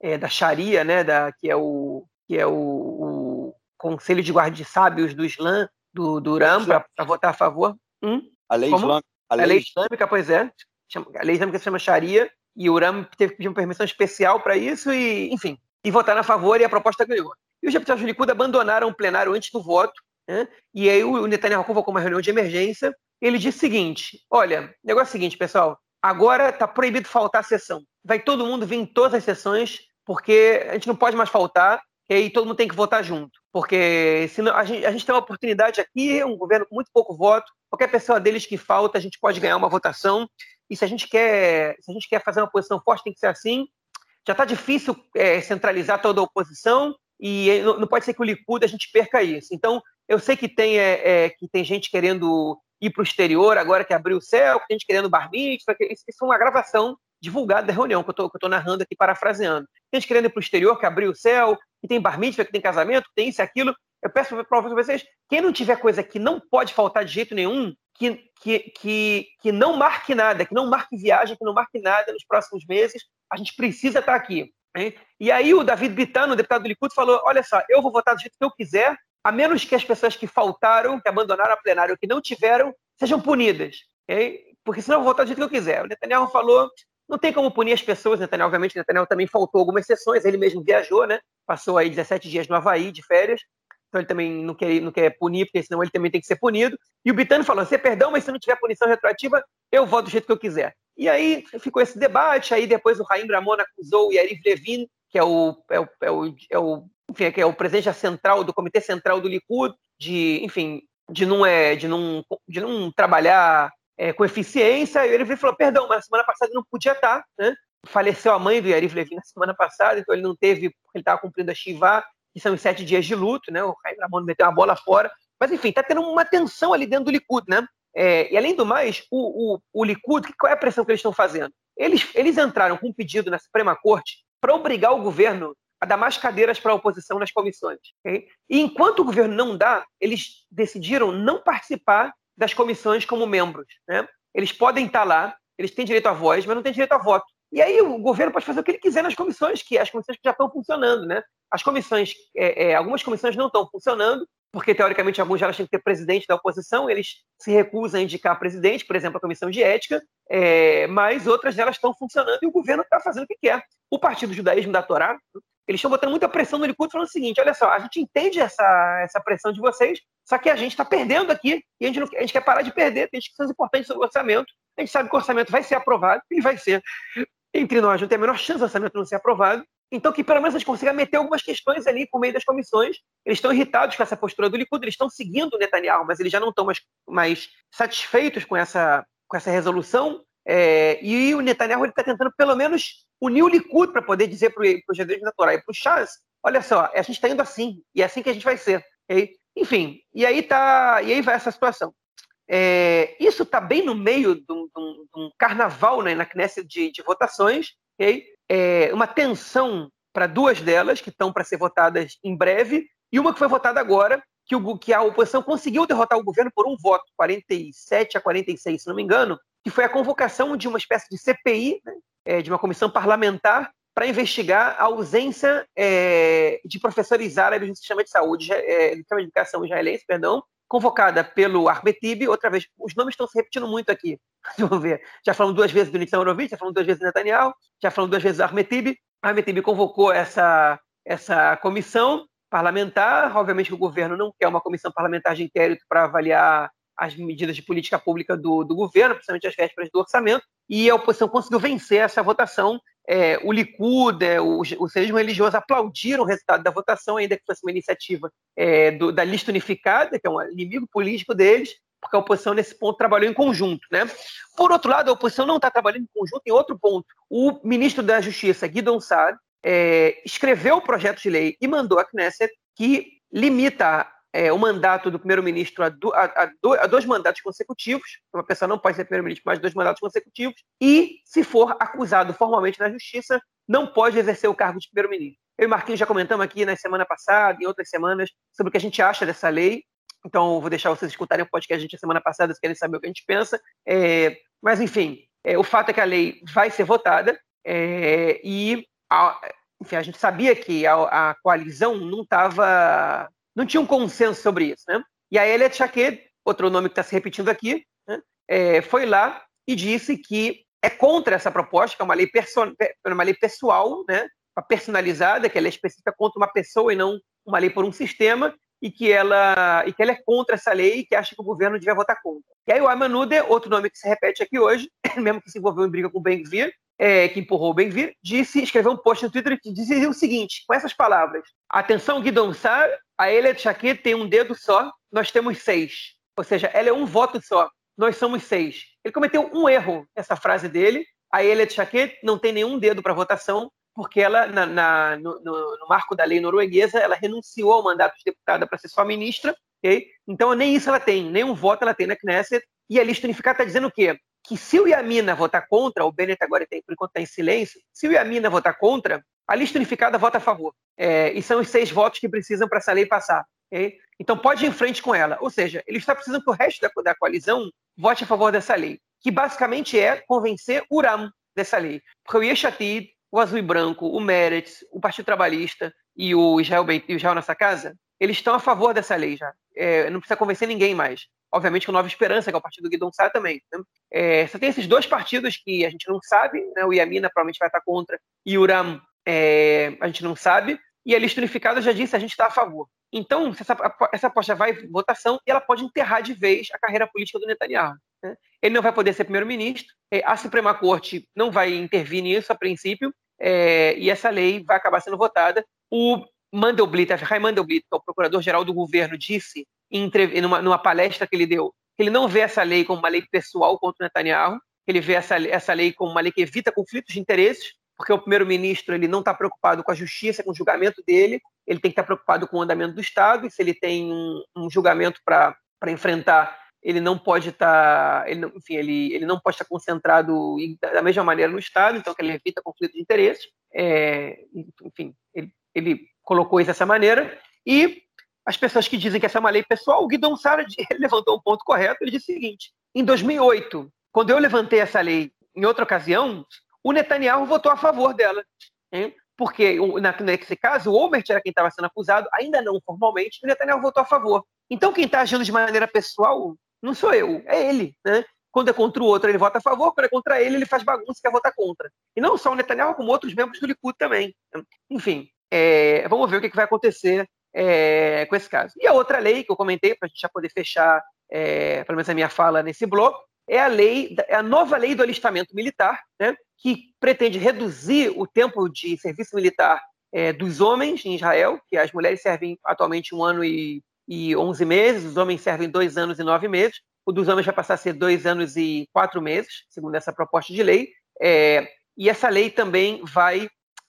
é, da Sharia, né, da, que é o, que é o, o conselho de guarda de sábios do Islã, do, do Uram, para votar a favor. Hum? A lei islâmica. A lei... a lei islâmica, pois é. A lei islâmica se chama Sharia, e o Uram teve que pedir uma permissão especial para isso, e, enfim, e votaram a favor, e a proposta ganhou. E os deputados do Likud abandonaram o plenário antes do voto, né? e aí o Netanyahu convocou uma reunião de emergência, ele disse o seguinte, olha, negócio é o seguinte, pessoal, agora está proibido faltar a sessão. Vai todo mundo vir em todas as sessões, porque a gente não pode mais faltar, e aí todo mundo tem que votar junto. Porque senão, a, gente, a gente tem uma oportunidade aqui, um governo com muito pouco voto, qualquer pessoa deles que falta, a gente pode ganhar uma votação. E se a gente quer, se a gente quer fazer uma posição forte, tem que ser assim. Já está difícil é, centralizar toda a oposição e não pode ser que o Likud a gente perca isso. Então, eu sei que tem, é, é, que tem gente querendo ir para o exterior agora que abriu o céu, que tem gente querendo bar mitzvah, isso, isso é uma gravação divulgada da reunião que eu estou narrando aqui, parafraseando. Tem gente querendo ir para o exterior, que abriu o céu, que tem bar que tem casamento, que tem isso e aquilo. Eu peço para vocês, quem não tiver coisa que não pode faltar de jeito nenhum, que, que, que, que não marque nada, que não marque viagem, que não marque nada nos próximos meses, a gente precisa estar aqui. Hein? E aí o David Bitano, deputado do Likud, falou, olha só, eu vou votar do jeito que eu quiser, a menos que as pessoas que faltaram, que abandonaram a plenária, que não tiveram, sejam punidas. Okay? Porque senão eu vou votar do jeito que eu quiser. O Netanyahu falou, não tem como punir as pessoas, Netanyahu, obviamente, Netanyahu também faltou algumas sessões, ele mesmo viajou, né? Passou aí 17 dias no Havaí de férias, então ele também não quer, não quer punir, porque senão ele também tem que ser punido. E o Bitano falou: você perdão, mas se não tiver punição retroativa, eu voto do jeito que eu quiser. E aí ficou esse debate, aí depois o Raim Bramon acusou o Yariv Levin, que é o, é o, é o, é o, enfim, que é o presidente central do Comitê Central do Likud, de, enfim, de não, é, de não, de não trabalhar é, com eficiência. E ele falou: perdão, mas na semana passada não podia estar, né? Faleceu a mãe do Yariv Levin na semana passada, então ele não teve, porque ele estava cumprindo a Shiva, que são os sete dias de luto, né? O Raim Ramon meteu uma bola fora. Mas, enfim, está tendo uma tensão ali dentro do Likud, né? É, e, além do mais, o, o, o Likud, qual é a pressão que eles estão fazendo? Eles, eles entraram com um pedido na Suprema Corte para obrigar o governo a dar mais cadeiras para a oposição nas comissões. Okay? E enquanto o governo não dá, eles decidiram não participar das comissões como membros. Né? Eles podem estar lá, eles têm direito à voz, mas não têm direito a voto. E aí o governo pode fazer o que ele quiser nas comissões, que as comissões que já estão funcionando, né? As comissões, é, é, algumas comissões não estão funcionando, porque teoricamente algumas delas têm que ter presidente da oposição, eles se recusam a indicar presidente, por exemplo, a comissão de ética, é, mas outras delas estão funcionando e o governo está fazendo o que quer. O Partido Judaísmo da Torá, eles estão botando muita pressão no Likud, falando o seguinte: olha só, a gente entende essa, essa pressão de vocês, só que a gente está perdendo aqui e a gente, não, a gente quer parar de perder, tem discussões importantes sobre o orçamento. A gente sabe que o orçamento vai ser aprovado e vai ser entre nós, não tem a menor chance do orçamento não ser aprovado. Então, que pelo menos a gente consiga meter algumas questões ali por meio das comissões. Eles estão irritados com essa postura do Likud, eles estão seguindo o Netanyahu, mas eles já não estão mais, mais satisfeitos com essa, com essa resolução. É, e o Netanyahu está tentando, pelo menos, unir o Likud para poder dizer para o Gedreus da Torá e para o Chaz: olha só, a gente está indo assim, e é assim que a gente vai ser. Okay? Enfim, e aí, tá, e aí vai essa situação. É, isso está bem no meio de um, de um, de um carnaval né, na Knesset de, de votações, okay? é, uma tensão para duas delas, que estão para ser votadas em breve, e uma que foi votada agora, que, o, que a oposição conseguiu derrotar o governo por um voto, 47 a 46, se não me engano, que foi a convocação de uma espécie de CPI, né, é, de uma comissão parlamentar, para investigar a ausência é, de professores árabes no sistema de saúde, é, no sistema de educação israelense, perdão, convocada pelo Arbetib, outra vez, os nomes estão se repetindo muito aqui. *laughs* Vamos ver. Já falamos duas vezes do Nitzan Horowitz, já falamos duas vezes do Netanyahu, já falamos duas vezes do Arbetib. A Arbetib convocou essa, essa comissão parlamentar. Obviamente o governo não quer uma comissão parlamentar de inquérito para avaliar as medidas de política pública do, do governo, principalmente as vésperas do orçamento, e a oposição conseguiu vencer essa votação. É, o Likud, é, o, o civismo religioso aplaudiram o resultado da votação, ainda que fosse uma iniciativa é, do, da lista unificada, que é um inimigo político deles, porque a oposição nesse ponto trabalhou em conjunto. Né? Por outro lado, a oposição não está trabalhando em conjunto em outro ponto. O ministro da Justiça, Guidon Saad, é, escreveu o projeto de lei e mandou à Knesset que limita é, o mandato do primeiro-ministro a, do, a, a, a, dois mandatos consecutivos, uma pessoa não pode ser primeiro-ministro mais dois mandatos consecutivos, e, se for acusado formalmente na justiça, não pode exercer o cargo de primeiro-ministro. Eu e Marquinhos já comentamos aqui na semana passada e outras semanas sobre o que a gente acha dessa lei, então vou deixar vocês escutarem o podcast a gente semana passada se querem saber o que a gente pensa. É, mas, enfim, é, o fato é que a lei vai ser votada é, e, a, enfim, a gente sabia que a, a coalizão não estava não tinha um consenso sobre isso. Né? E a Elliot Chaquet, outro nome que está se repetindo aqui, né? é, foi lá e disse que é contra essa proposta, que é uma lei, uma lei pessoal, né? personalizada, que ela é específica contra uma pessoa e não uma lei por um sistema, e que ela e que ela é contra essa lei e que acha que o governo devia votar contra. E aí o Ayman outro nome que se repete aqui hoje, *laughs* mesmo que se envolveu em briga com o Ben-Gvir, é, que empurrou o Ben-Gvir, disse, escreveu um post no Twitter que dizia o seguinte, com essas palavras, atenção Guidon Sar, a Elia Chaquet tem um dedo só, nós temos seis. Ou seja, ela é um voto só, nós somos seis. Ele cometeu um erro nessa frase dele, a Elia Chaquet não tem nenhum dedo para votação, porque ela, na, na, no, no, marco da lei norueguesa, ela renunciou ao mandato de deputada para ser só ministra, okay? então nem isso ela tem, nem um voto ela tem na Knesset, e a lista unificada está dizendo o quê? Que se o Yamina votar contra, o Bennett agora tem, por enquanto está em silêncio, se o Yamina votar contra, a lista unificada vota a favor. É, e são os seis votos que precisam para essa lei passar. Okay? Então pode ir em frente com ela. Ou seja, ele está precisando que o resto da, da coalizão vote a favor dessa lei, que basicamente é convencer o Uram dessa lei. Porque o Yeshatid, o Azul e Branco, o Meretz, o Partido Trabalhista e o Israel, e o Israel Nossa Casa, eles estão a favor dessa lei já. É, não precisa convencer ninguém mais. Obviamente com Nova Esperança, que é o partido do Guidon Sá também. Né? É, você tem esses dois partidos que a gente não sabe, né? o Yamina provavelmente vai estar contra, e o Uram é, a gente não sabe, e a lista unificada já disse a gente está a favor. Então, essa, essa aposta vai em votação e ela pode enterrar de vez a carreira política do Netanyahu. Né? Ele não vai poder ser primeiro-ministro, é, a Suprema Corte não vai intervir nisso a princípio, é, e essa lei vai acabar sendo votada. O Mandelblit, Rai Mandelblit, que é o procurador-geral do governo, disse em, numa, numa, palestra que ele deu que ele não vê essa lei como uma lei pessoal contra o Netanyahu, ele vê essa, essa lei como uma lei que evita conflitos de interesses, porque o primeiro-ministro ele não está preocupado com a justiça, com o julgamento dele, ele tem que estar tá preocupado com o andamento do Estado, e se ele tem um, um julgamento para enfrentar, ele não pode estar, tá, ele enfim, ele, ele não pode estar concentrado da mesma maneira no Estado, então que ele evita conflito de interesses, é, enfim, ele, ele colocou isso dessa maneira, e as pessoas que dizem que essa é uma lei pessoal, o Guidon Sara *laughs* levantou um ponto correto, ele disse o seguinte, em 2008, quando eu levantei essa lei em outra ocasião, o Netanyahu votou a favor dela. Hein? Porque, nesse caso, o Olmert era quem estava sendo acusado, ainda não formalmente, e o Netanyahu votou a favor. Então, quem está agindo de maneira pessoal não sou eu, é ele. Né? Quando é contra o outro, ele vota a favor, quando é contra ele, ele faz bagunça e quer votar contra. E não só o Netanyahu, como outros membros do Likud também. Enfim, é, vamos ver o que, vai acontecer é, com esse caso. E a outra lei que eu comentei, para a gente já poder fechar, é, pelo menos a minha fala nesse bloco, é a lei, é a nova lei do alistamento militar, né, que pretende reduzir o tempo de serviço militar é, dos homens em Israel, que as mulheres servem atualmente um ano e, e 11 meses, os homens servem dois anos e nove meses, o dos homens vai passar a ser dois anos e quatro meses, segundo essa proposta de lei, é, e essa lei também vai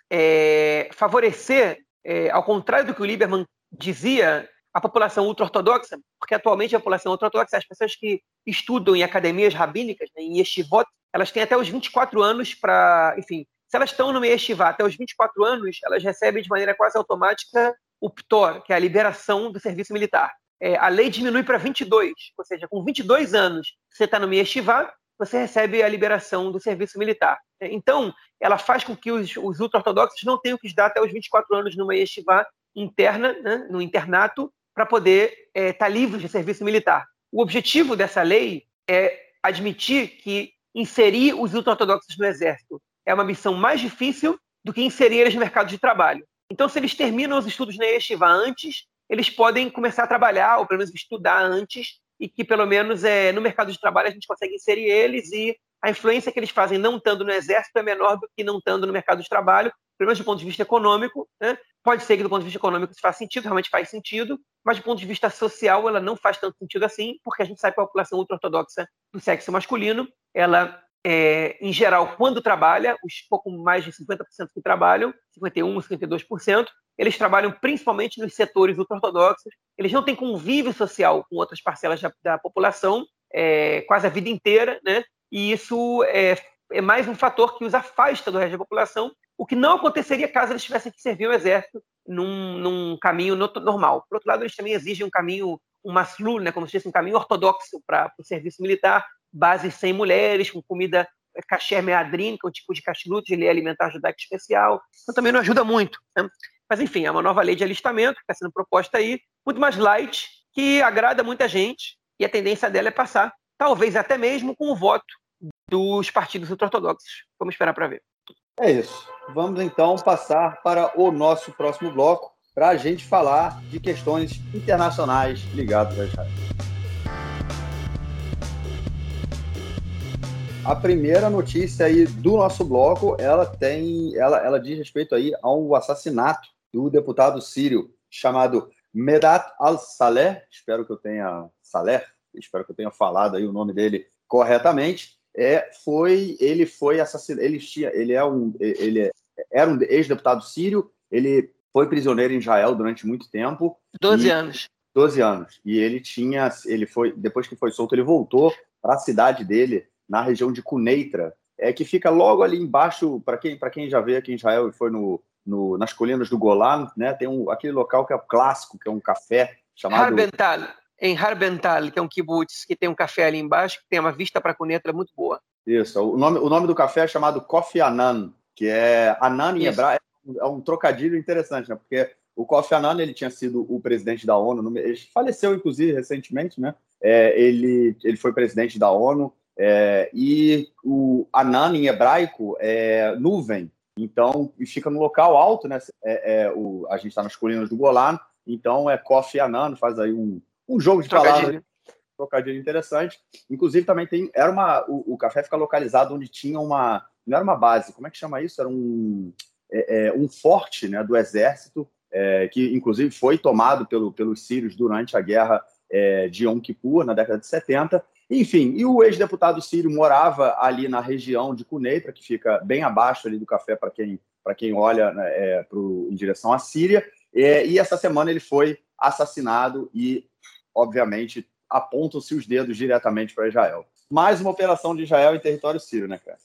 é, favorecer, é, ao contrário do que o Lieberman dizia a população ultra-ortodoxa, porque atualmente a população ultra-ortodoxa, as pessoas que estudam em academias rabínicas, né, em yeshivot, elas têm até os 24 anos para, enfim, se elas estão no yeshiva até os 24 anos, elas recebem de maneira quase automática o PTOR, que é a liberação do serviço militar. É, a lei diminui para 22, ou seja, com 22 anos você está no yeshiva, você recebe a liberação do serviço militar. Então, ela faz com que os, os ultra-ortodoxos não tenham que estudar até os 24 anos numa yeshiva interna, né, no internato, para poder estar é, tá livre de serviço militar. O objetivo dessa lei é admitir que inserir os ultra-ortodoxos no exército é uma missão mais difícil do que inserir eles no mercado de trabalho. Então, se eles terminam os estudos na Yeshiva antes, eles podem começar a trabalhar, ou pelo menos estudar antes, e que pelo menos é, no mercado de trabalho a gente consegue inserir eles e a influência que eles fazem não estando no exército é menor do que não estando no mercado de trabalho, pelo menos do ponto de vista econômico, né? Pode ser que do ponto de vista econômico isso faz sentido, realmente faz sentido, mas do ponto de vista social ela não faz tanto sentido assim, porque a gente sabe que a população ultra-ortodoxa do sexo masculino, ela, é, em geral, quando trabalha, os pouco mais de 50% que trabalham, 51%, 52%, eles trabalham principalmente nos setores ultra-ortodoxos, eles não têm convívio social com outras parcelas da, da população, é, quase a vida inteira, né? e isso é, é mais um fator que os afasta do resto da população o que não aconteceria caso eles tivessem que servir o exército num, num caminho normal. Por outro lado, eles também exigem um caminho, um maslu, né, como se fosse um caminho ortodoxo para o serviço militar, bases sem mulheres, com comida kasher é, meadrin, que é um tipo de kashrut, de lei alimentar judaica especial. Então também não ajuda muito. Né? Mas, enfim, é uma nova lei de alistamento que está sendo proposta aí, muito mais light, que agrada muita gente, e a tendência dela é passar, talvez até mesmo com o voto dos partidos ortodoxos. Vamos esperar para ver. É isso. Vamos então passar para o nosso próximo bloco, para a gente falar de questões internacionais ligadas a Israel. A primeira notícia aí do nosso bloco, ela tem, ela, ela diz respeito aí ao assassinato do deputado sírio chamado Medat al-Saleh, espero que eu tenha Saleh, espero que eu tenha falado aí o nome dele corretamente. É, foi, ele foi assassinado, ele tinha, ele é um, ele é, era um ex-deputado sírio, ele foi prisioneiro em Israel durante muito tempo. 12 e, anos. 12 anos. E ele tinha, ele foi, depois que foi solto, ele voltou para a cidade dele, na região de Cuneitra, é, que fica logo ali embaixo, para quem, quem já veio aqui em Israel e foi no, no, nas colinas do Golan, né, tem um, aquele local que é clássico, que é um café chamado... Harbental, em Harbental, que é um kibbutz, que tem um café ali embaixo, que tem uma vista para Cuneitra muito boa. Isso, o nome, o nome do café é chamado Kofi Annan, que é Annan em hebraico, é um trocadilho interessante, né, porque o Kofi Annan ele tinha sido o presidente da ONU, ele faleceu inclusive recentemente, né? É, ele, ele foi presidente da ONU é, e o Anan em hebraico é nuvem, então fica no local alto, né? É, é o, a gente está nas colinas do Golan, então é Kofi Anan, faz aí um, um jogo de palavras, trocadilho interessante. Inclusive também tem, era uma, o, o, café fica localizado onde tinha uma, não era uma base, como é que chama isso? Era um, é, é, um forte, né, do exército é, que inclusive foi tomado pelo, pelos sírios durante a guerra de Yom Kippur na década de 70 enfim, e o ex-deputado sírio morava ali na região de Cuneitra, que fica bem abaixo ali do café para quem, quem olha né, é, pro, em direção à Síria. É, e essa semana ele foi assassinado e, obviamente, apontam-se os dedos diretamente para Israel. Mais uma operação de Israel em território sírio, né, cara?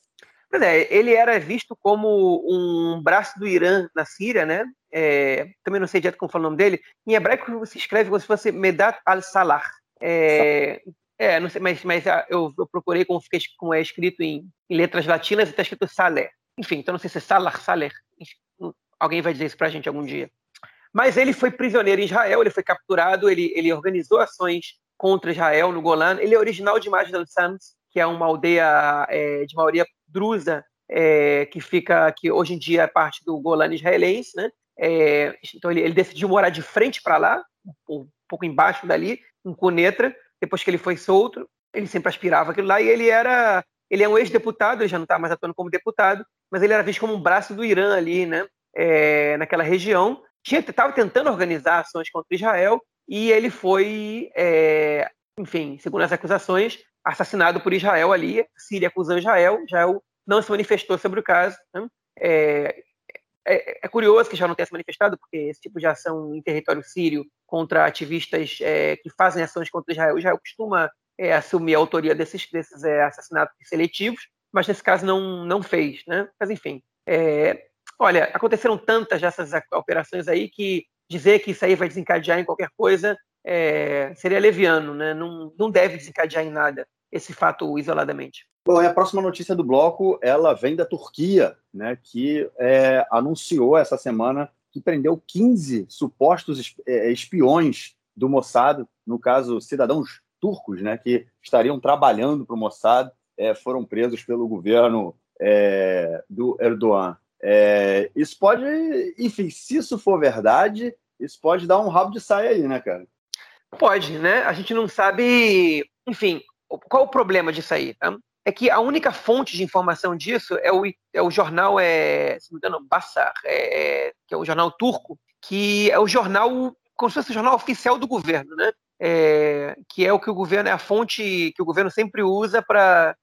Pois é, ele era visto como um braço do Irã na Síria, né? É, também não sei direito como fala o nome dele. Em hebraico se escreve como se fosse Medat al-Salah. É, é, não sei, mas, mas ah, eu, eu procurei como, fica, como é escrito em, em letras latinas e está escrito Salé. Enfim, então não sei se é Salar, Saler. Alguém vai dizer isso para a gente algum dia. Mas ele foi prisioneiro em Israel, ele foi capturado, ele, ele organizou ações contra Israel no Golan. Ele é original de Majdan Sams, que é uma aldeia é, de maioria drusa, é, que fica, que hoje em dia é parte do Golan israelense, né? É, então ele, ele, decidiu morar de frente para lá, um pouco embaixo dali, em Cunetra, depois que ele foi solto, ele sempre aspirava aquilo lá e ele era. Ele é um ex-deputado, ele já não está mais atuando como deputado, mas ele era visto como um braço do Irã ali, né? É, naquela região. Estava tentando organizar ações contra Israel e ele foi, é, enfim, segundo as acusações, assassinado por Israel ali. Síria acusou Israel, Israel não se manifestou sobre o caso. Né? É, é, é, curioso que já não tenha se manifestado, porque esse tipo de ação em território sírio contra ativistas é, que fazem ações contra Israel, Israel costuma é, assumir a autoria desses, desses é, assassinatos seletivos, mas nesse caso não, não fez. Né? Mas, enfim, é, olha, aconteceram tantas dessas operações aí que dizer que isso aí vai desencadear em qualquer coisa é, seria leviano, né? não, não deve desencadear em nada esse fato isoladamente. Bom, a próxima notícia do bloco, ela vem da Turquia, né, que é, anunciou essa semana que prendeu 15 supostos é, espiões do Mossad, no caso, cidadãos turcos, né, que estariam trabalhando para o Mossad, é, foram presos pelo governo é, do Erdogan. É, isso pode, enfim, se isso for verdade, isso pode dar um rabo de saia aí, né, cara? Pode, né? A gente não sabe, enfim, qual o problema disso aí, tá? é que a única fonte de informação disso é o, é o jornal, é, se não me engano, Bassar, é, que é o jornal turco, que é o jornal, como se fosse o jornal oficial do governo, né? É, que é o que o governo, é a fonte que o governo sempre usa para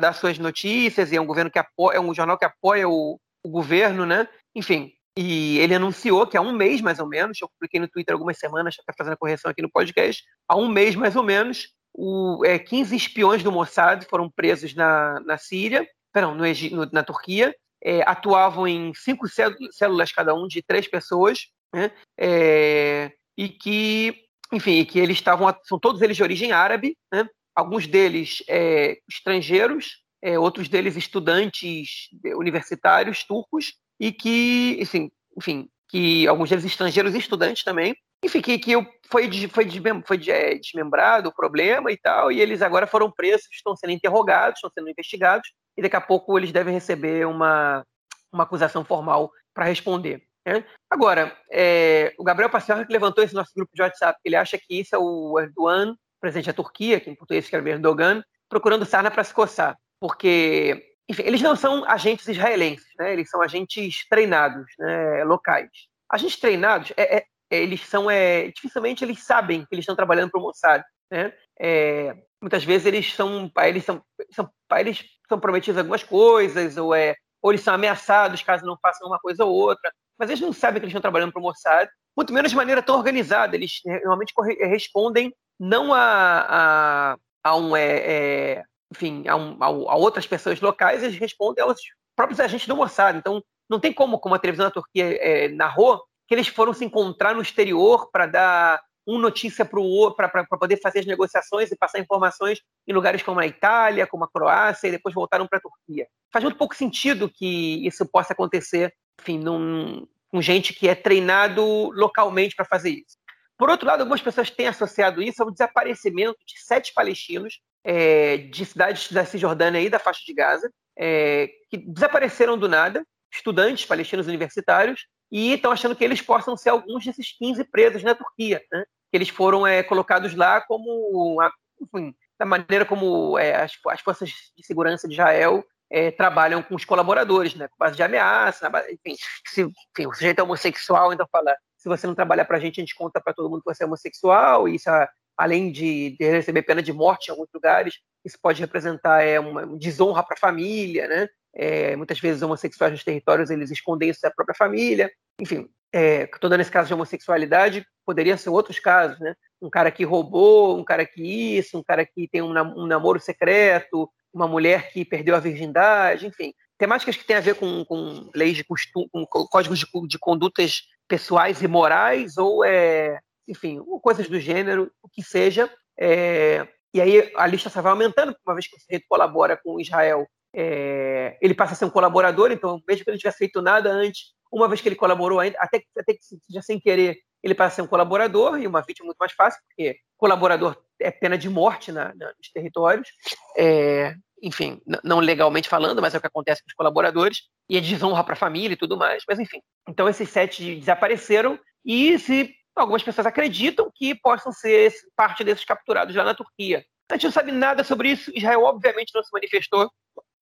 dar suas notícias, e é um governo que apoia, é um jornal que apoia o, o governo, né? Enfim, e ele anunciou que há um mês, mais ou menos, eu publiquei no Twitter algumas semanas, está fazendo a correção aqui no podcast, há um mês, mais ou menos, o, é, 15 espiões do Mossad foram presos na, na Síria, perdão, no, no, na Turquia, é, atuavam em cinco células cada um de três pessoas, né? é, e que, enfim, que eles estavam, são todos eles de origem árabe, né? alguns deles é, estrangeiros, é, outros deles estudantes universitários turcos, e que, enfim, enfim que alguns deles estrangeiros e estudantes também, enfim, que, que foi, foi, foi é, desmembrado o problema e tal, e eles agora foram presos, estão sendo interrogados, estão sendo investigados, e daqui a pouco eles devem receber uma, uma acusação formal para responder. Né? Agora, é, o Gabriel que levantou esse nosso grupo de WhatsApp, ele acha que isso é o Erdogan, presidente da Turquia, que em português escreve Erdogan, procurando sarna para se coçar, porque enfim, eles não são agentes israelenses, né? eles são agentes treinados, né? locais. Agentes treinados, é, é, eles são, é, dificilmente eles sabem que eles estão trabalhando para o Mossad. Né? É, muitas vezes eles são, eles são, são, eles são prometidos algumas coisas, ou, é, ou eles são ameaçados caso não façam uma coisa ou outra, mas eles não sabem que eles estão trabalhando para o Mossad, muito menos de maneira tão organizada. Eles é, normalmente respondem não a, a, a um, é, é, enfim, a, um, a, outras pessoas locais, eles respondem aos próprios agentes do Mossad. Então, não tem como, como a televisão da Turquia é, narrou, que eles foram se encontrar no exterior para dar uma notícia para o outro, para poder fazer as negociações e passar informações em lugares como a Itália, como a Croácia, e depois voltaram para a Turquia. Faz muito pouco sentido que isso possa acontecer, enfim, num, com gente que é treinado localmente para fazer isso. Por outro lado, algumas pessoas têm associado isso ao desaparecimento de sete palestinos é, de cidades da Cisjordânia e da faixa de Gaza, é, que desapareceram do nada, estudantes palestinos universitários, e estão achando que eles possam ser alguns desses 15 presos na Turquia, né? que eles foram é, colocados lá como, enfim, da maneira como é, as, as, forças de segurança de Israel é, trabalham com os colaboradores, né? com base de ameaça, base, enfim, se enfim, o sujeito é homossexual, então fala, se você não trabalhar para a gente, a gente conta para todo mundo que você é homossexual, e isso, além de, de, receber pena de morte em alguns lugares, isso pode representar é, uma, desonra para a família, né? É, muitas vezes homossexuais nos territórios eles escondem isso da própria família. Enfim, estou é, dando esse caso de homossexualidade, poderia ser outros casos, né? Um cara que roubou, um cara que isso, um cara que tem um, um namoro secreto, uma mulher que perdeu a virgindade, enfim. Temáticas que têm a ver com, com leis de costume, com códigos de, de condutas pessoais e morais, ou, é, enfim, coisas do gênero, o que seja. É, e aí a lista só vai aumentando, uma vez que o sujeito colabora com Israel é, ele passa a ser um colaborador, então, mesmo que ele não tivesse feito nada antes, uma vez que ele colaborou, até, até que seja sem querer, ele passa a ser um colaborador, e uma vítima muito mais fácil, porque colaborador é pena de morte na, na, nos territórios, é, enfim, não legalmente falando, mas é o que acontece com os colaboradores, e é desonra para a família e tudo mais, mas enfim. Então, esses sete desapareceram, e se algumas pessoas acreditam que possam ser parte desses capturados lá na Turquia. A gente não sabe nada sobre isso, Israel obviamente não se manifestou,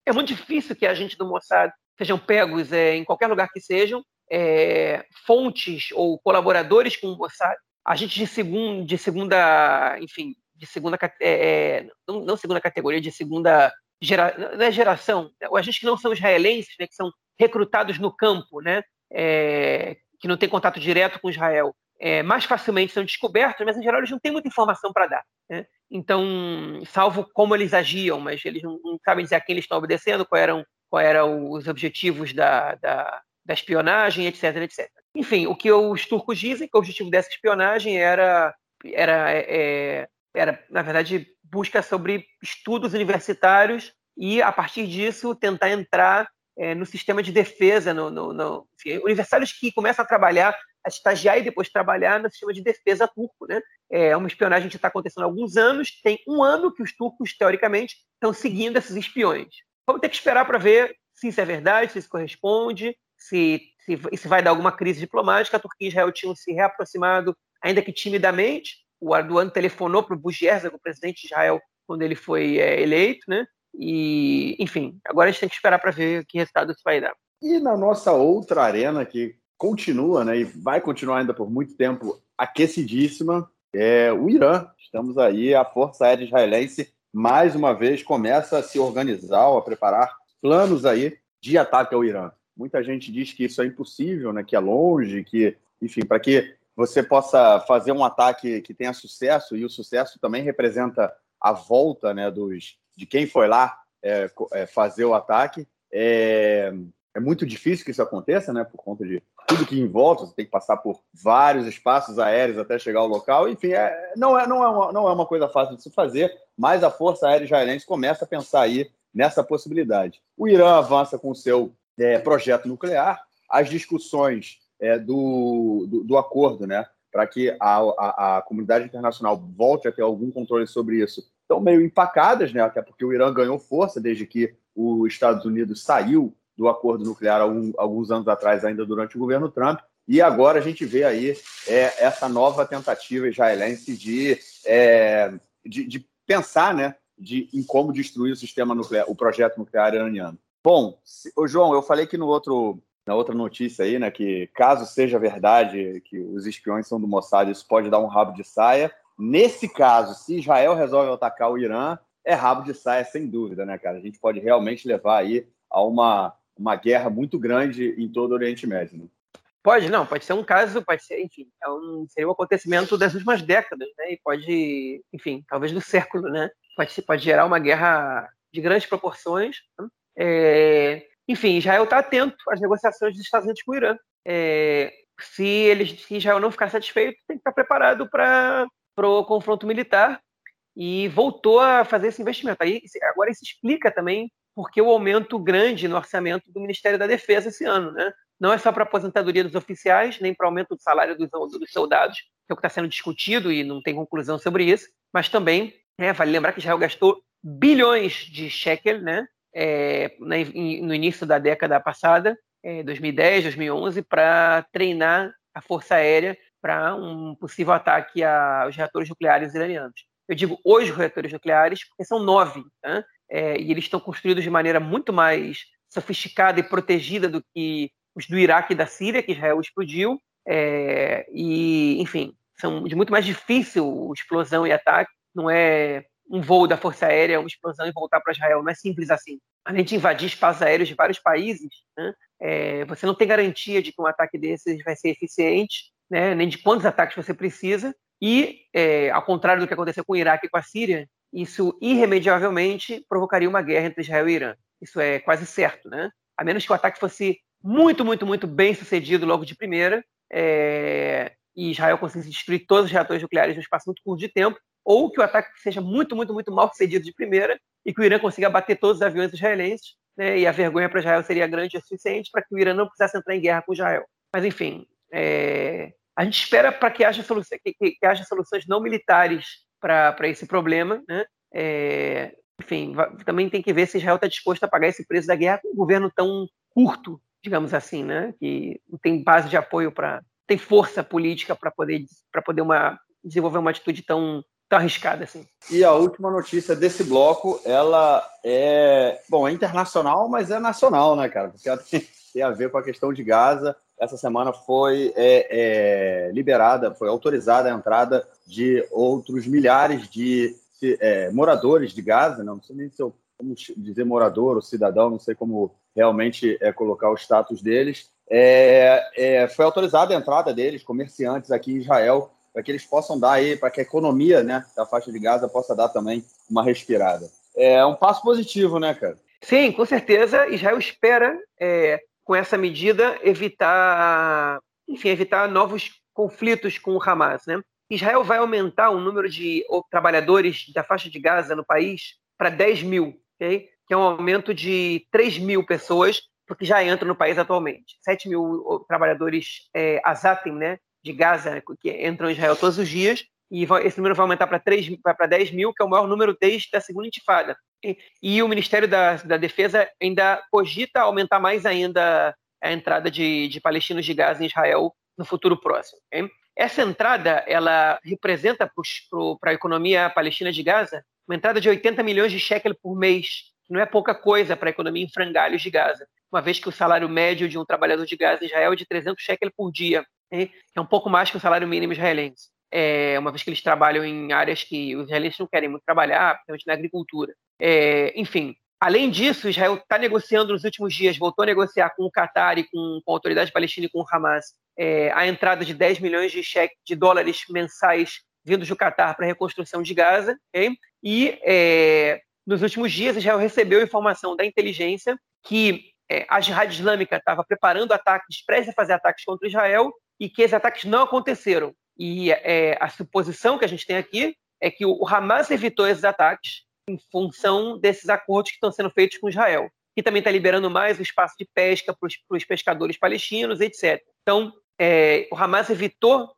é muito difícil que a gente do Mossad sejam pegos é, em qualquer lugar que sejam, é, fontes ou colaboradores com o Mossad, agentes de, segun, de segunda, enfim, de segunda, é, é, não, não, segunda categoria, de segunda gera, não é geração, ou agentes que não são israelenses, né, que são recrutados no campo, né, é, que não têm contato direto com Israel, é, mais facilmente são descobertos, mas em geral eles não têm muita informação para dar. Né? Então, salvo como eles agiam, mas eles não, não, sabem dizer a quem eles estão obedecendo, quais eram, qual eram os objetivos da, da, da, espionagem, etc, etc. Enfim, o que os turcos dizem que o objetivo dessa espionagem era, era, é, era na verdade, busca sobre estudos universitários e, a partir disso, tentar entrar é, no sistema de defesa, no, no, no enfim, universitários que começam a trabalhar, a estagiar e depois trabalhar no sistema de defesa turco. Né? É uma espionagem que está acontecendo há alguns anos, tem um ano que os turcos, teoricamente, estão seguindo esses espiões. Vamos ter que esperar para ver se isso é verdade, se isso corresponde, se, se, se vai dar alguma crise diplomática. A Turquia e Israel tinham se reaproximado, ainda que timidamente. O Erdogan telefonou para o Bush o presidente de Israel, quando ele foi é, eleito, né? E, enfim, agora a gente tem que esperar para ver que resultado isso vai dar. E na nossa outra arena, que continua, né, e vai continuar ainda por muito tempo aquecidíssima, é o Irã. Estamos aí, a Força Aérea Israelense mais uma vez começa a se organizar, a preparar planos aí de ataque ao Irã. Muita gente diz que isso é impossível, né, que é longe, que, enfim, para que você possa fazer um ataque que tenha sucesso, e o sucesso também representa a volta né, dos, de quem foi lá é, é, fazer o ataque. É, é muito difícil que isso aconteça, né? Por conta de tudo que envolve, você tem que passar por vários espaços aéreos até chegar ao local. Enfim, é, não, é, não, é uma, não é uma coisa fácil de se fazer, mas a Força Aérea Israelense começa a pensar aí nessa possibilidade. O Irã avança com o seu é, projeto nuclear, as discussões é, do, do, do, acordo, né? Para que a, a, a, comunidade internacional volte a ter algum controle sobre isso, estão meio empacadas, né? Até porque o Irã ganhou força desde que os Estados Unidos saiu do acordo nuclear alguns anos atrás, ainda durante o governo Trump. E agora a gente vê aí é, essa nova tentativa israelense de, é, de, de, pensar né, de, em como destruir o sistema nuclear, o projeto nuclear iraniano. Bom, se, ô João, eu falei que no outro, na outra notícia aí, né, que caso seja verdade que os espiões são do Mossad, isso pode dar um rabo de saia. Nesse caso, se Israel resolve atacar o Irã, é rabo de saia sem dúvida, né, cara? A gente pode realmente levar aí a uma, uma guerra muito grande em todo o Oriente Médio. Né? Pode, não, pode ser um caso, pode ser, enfim, é um, seria um acontecimento das últimas décadas, né? E pode, enfim, talvez do século, né? Pode, pode gerar uma guerra de grandes proporções. Né? É, enfim, Israel está atento às negociações dos Estados Unidos com o Irã. É, se, eles, se Israel não ficar satisfeito, tem que estar preparado para o confronto militar e voltou a fazer esse investimento. Aí, agora isso explica também porque o aumento grande no orçamento do Ministério da Defesa esse ano, né? Não é só para aposentadoria dos oficiais, nem para aumento do salário dos, dos soldados, que é o que está sendo discutido e não tem conclusão sobre isso, mas também, é, vale lembrar que Israel gastou bilhões de shekel, né? É, no início da década passada, é, 2010, 2011, para treinar a força aérea para um possível ataque aos reatores nucleares iranianos. Eu digo os reatores nucleares porque são nove, né? é, e eles estão construídos de maneira muito mais sofisticada e protegida do que os do Iraque e da Síria, que Israel explodiu, é, e, enfim, são de muito mais difícil explosão e ataque, não é um voo da Força Aérea, uma explosão e voltar para Israel, não é simples assim. Além de invadir espaços aéreos de vários países, né, é, você não tem garantia de que um ataque desses vai ser eficiente, né, nem de quantos ataques você precisa, e, é, ao contrário do que aconteceu com o Iraque e com a Síria, isso irremediavelmente provocaria uma guerra entre Israel e Irã. Isso é quase certo, né? A menos que o ataque fosse muito, muito, muito bem sucedido logo de primeira, é, e Israel conseguisse destruir todos os reatores nucleares num espaço muito curto de tempo, ou que o ataque seja muito, muito, muito mal sucedido de primeira e que o Irã consiga bater todos os aviões israelenses, né, e a vergonha para Israel seria grande o suficiente para que o Irã não precisasse entrar em guerra com Israel. Mas, enfim, é, a gente espera para que, haja que, que, que haja soluções não militares para esse problema. Né? É, enfim, também tem que ver se Israel está disposto a pagar esse preço da guerra com um governo tão curto digamos assim, né? Que não tem base de apoio para, tem força política para poder para poder uma desenvolver uma atitude tão tão arriscada assim. E a última notícia desse bloco, ela é, bom, é internacional, mas é nacional, né, cara? Porque ela *laughs* tem, tem a ver com a questão de Gaza. Essa semana foi é, é, liberada, foi autorizada a entrada de outros milhares de é, moradores de Gaza, não, não sei nem se eu como dizer morador ou cidadão, não sei como realmente é, colocar o status deles. É, é, foi autorizada a entrada deles, comerciantes aqui em Israel, para que eles possam dar aí, para que a economia né, da faixa de Gaza possa dar também uma respirada. É um passo positivo, né, cara? Sim, com certeza. Israel espera, é, com essa medida, evitar, enfim, evitar novos conflitos com o Hamas, né? Israel vai aumentar o número de trabalhadores da faixa de Gaza no país para 10 mil okay? que é um aumento de 3 mil pessoas, porque já entram no país atualmente. 7 mil trabalhadores é, azatem, né, de Gaza, que entram em Israel todos os dias, e esse número vai aumentar para 3, para 10 mil, que é o maior número desde a segunda intifada. E, o Ministério da, da, Defesa ainda cogita aumentar mais ainda a entrada de, de palestinos de Gaza em Israel no futuro próximo. Okay? Essa entrada, ela representa para a economia palestina de Gaza uma entrada de 80 milhões de shekel por mês, que não é pouca coisa para a economia em frangalhos de Gaza, uma vez que o salário médio de um trabalhador de Gaza em Israel é de 300 shekel por dia, né? é um pouco mais que o salário mínimo israelense, é, uma vez que eles trabalham em áreas que os israelenses não querem muito trabalhar, principalmente na agricultura. É, enfim, além disso, Israel está negociando nos últimos dias, voltou a negociar com o Qatar e com, com a autoridade palestina e com o Hamas é, a entrada de 10 milhões de, cheque, de dólares mensais vindos do Qatar para a reconstrução de Gaza. Okay? E é, nos últimos dias, Israel recebeu informação da inteligência que é, a Jihad Islâmica estava preparando ataques, prestes a fazer ataques contra Israel e que esses ataques não aconteceram. E é, a suposição que a gente tem aqui é que o Hamas evitou esses ataques em função desses acordos que estão sendo feitos com Israel, que também está liberando mais o espaço de pesca para os pescadores palestinos, etc. Então, é, o Hamas evitou,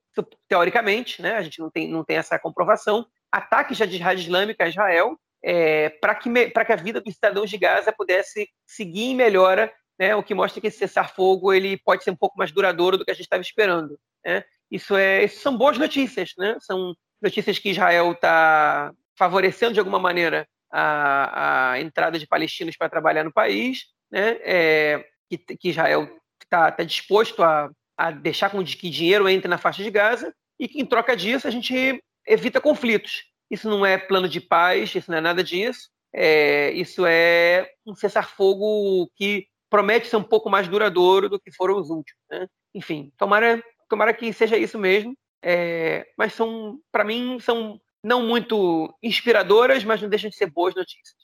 teoricamente, né, a gente não tem, não tem essa comprovação, ataques de jihad islâmica a Israel é, para que, que a vida dos cidadãos de Gaza pudesse seguir em melhora, né, o que mostra que esse cessar-fogo ele pode ser um pouco mais duradouro do que a gente estava esperando. Né? Isso, é, isso são boas notícias, né? são notícias que Israel está favorecendo de alguma maneira a, a entrada de palestinos para trabalhar no país, né? É, que, que Israel está tá disposto a, a deixar com que dinheiro entre na faixa de Gaza e que, em troca disso, a gente evita conflitos. Isso não é plano de paz, isso não é nada disso. É, isso é um cessar-fogo que promete ser um pouco mais duradouro do que foram os últimos. Né? Enfim, tomara, tomara que seja isso mesmo. É, mas são, para mim, são não muito inspiradoras, mas não deixam de ser boas notícias.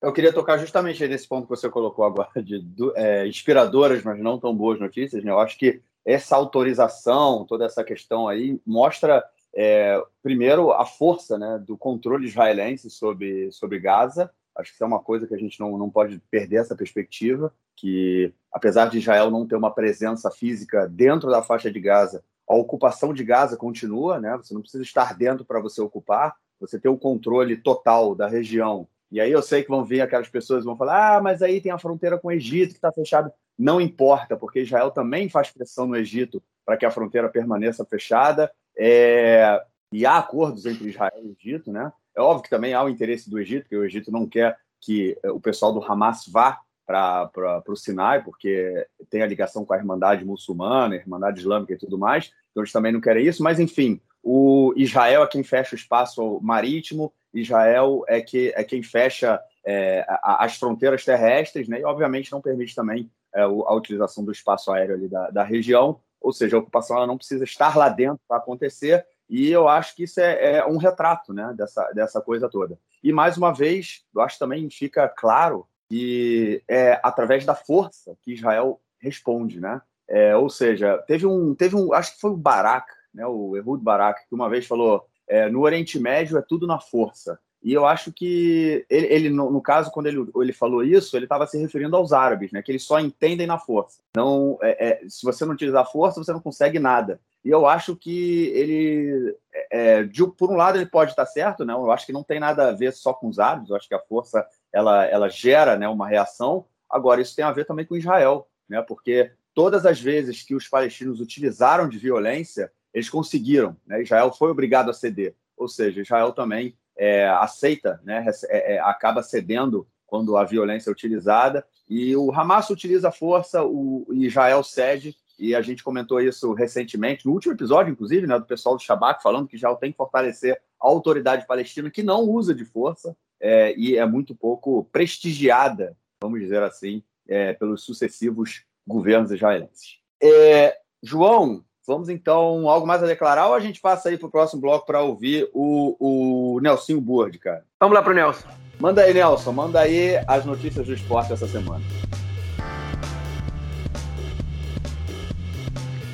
Eu queria tocar justamente nesse ponto que você colocou agora, de é, inspiradoras, mas não tão boas notícias. Né? Eu acho que essa autorização, toda essa questão aí, mostra, é, primeiro, a força né, do controle israelense sobre, sobre Gaza. Acho que isso é uma coisa que a gente não, não pode perder essa perspectiva, que apesar de Israel não ter uma presença física dentro da faixa de Gaza, a ocupação de Gaza continua, né? Você não precisa estar dentro para você ocupar, você tem o controle total da região. E aí eu sei que vão vir aquelas pessoas vão falar: ah, mas aí tem a fronteira com o Egito que está fechada. Não importa, porque Israel também faz pressão no Egito para que a fronteira permaneça fechada. É... E há acordos entre Israel e Egito, né? É óbvio que também há o interesse do Egito, que o Egito não quer que o pessoal do Hamas vá para o Sinai, porque tem a ligação com a Irmandade Muçulmana, a Irmandade Islâmica e tudo mais, então eles também não querem isso, mas enfim, o Israel é quem fecha o espaço marítimo, Israel é, que, é quem fecha é, as fronteiras terrestres, né, e obviamente não permite também é, a utilização do espaço aéreo ali da, da região, ou seja, a ocupação ela não precisa estar lá dentro para acontecer, e eu acho que isso é, é, um retrato né, dessa, dessa coisa toda. E mais uma vez, eu acho que também fica claro e é através da força que Israel responde, né? É, ou seja, teve um, teve um, acho que foi o Barak, né? O Ehud Barak, que uma vez falou: é, no Oriente Médio é tudo na força. E eu acho que ele, ele no, no, caso, quando ele, ele falou isso, ele estava se referindo aos árabes, né? Que eles só entendem na força. Não, é, é, se você não utilizar força, você não consegue nada. E eu acho que ele, é, é, de, por um lado, ele pode estar certo, né? Eu acho que não tem nada a ver só com os árabes. Eu acho que a força ela, ela gera, né, uma reação. Agora isso tem a ver também com Israel, né? Porque todas as vezes que os palestinos utilizaram de violência, eles conseguiram. Né? Israel foi obrigado a ceder. Ou seja, Israel também é, aceita, né, é, é, acaba cedendo quando a violência é utilizada. E o Hamas utiliza a força, o Israel cede, e a gente comentou isso recentemente, no último episódio, inclusive, né, do pessoal do Shabak, falando que Israel tem que fortalecer a autoridade palestina, que não usa de força, é, e é muito pouco prestigiada, vamos dizer assim, é, pelos sucessivos governos israelenses. É, João, Vamos então, algo mais a declarar ou a gente passa aí para o próximo bloco para ouvir o, o Nelson Burd, cara? Vamos lá para o Nelson. Manda aí, Nelson, manda aí as notícias do esporte essa semana.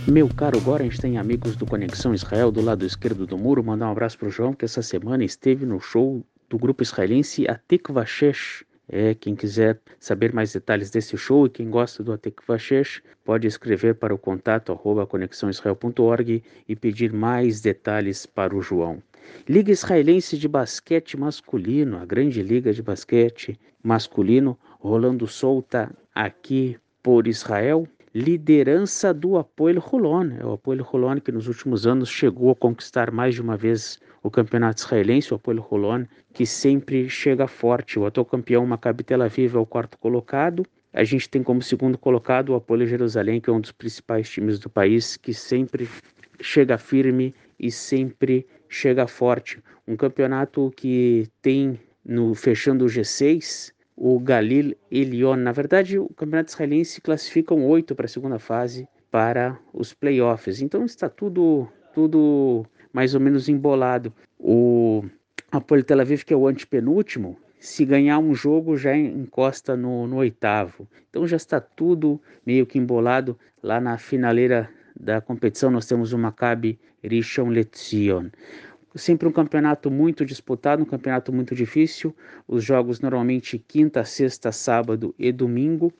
Meu caro tem amigos do Conexão Israel do lado esquerdo do muro, mandar um abraço para o João que essa semana esteve no show do grupo israelense Atikvashesh é, quem quiser saber mais detalhes desse show e quem gosta do Atek Vashesh pode escrever para o contato arroba conexãoisrael.org e pedir mais detalhes para o João. Liga Israelense de Basquete Masculino, a grande liga de basquete masculino, rolando solta aqui por Israel. Liderança do Apoel Holon, é o Apoel Holon que nos últimos anos chegou a conquistar mais de uma vez o campeonato israelense, o Apoel Holon, que sempre chega forte. O atual campeão Maccabi Tel Aviv é o quarto colocado. A gente tem como segundo colocado o Apoel Jerusalém, que é um dos principais times do país, que sempre chega firme e sempre chega forte. Um campeonato que tem no fechando o G6 o Galil Elion. Na verdade, o campeonato israelense classificam oito para a segunda fase para os playoffs. Então está tudo tudo mais ou menos embolado. O Apoel Tel Aviv, que é o antepenúltimo, se ganhar um jogo já encosta no, no, oitavo. Então já está tudo meio que embolado lá na finaleira da competição. Nós temos o Maccabi Rishon Lezion. Sempre um campeonato muito disputado, um campeonato muito difícil. Os jogos normalmente quinta, sexta, sábado e domingo.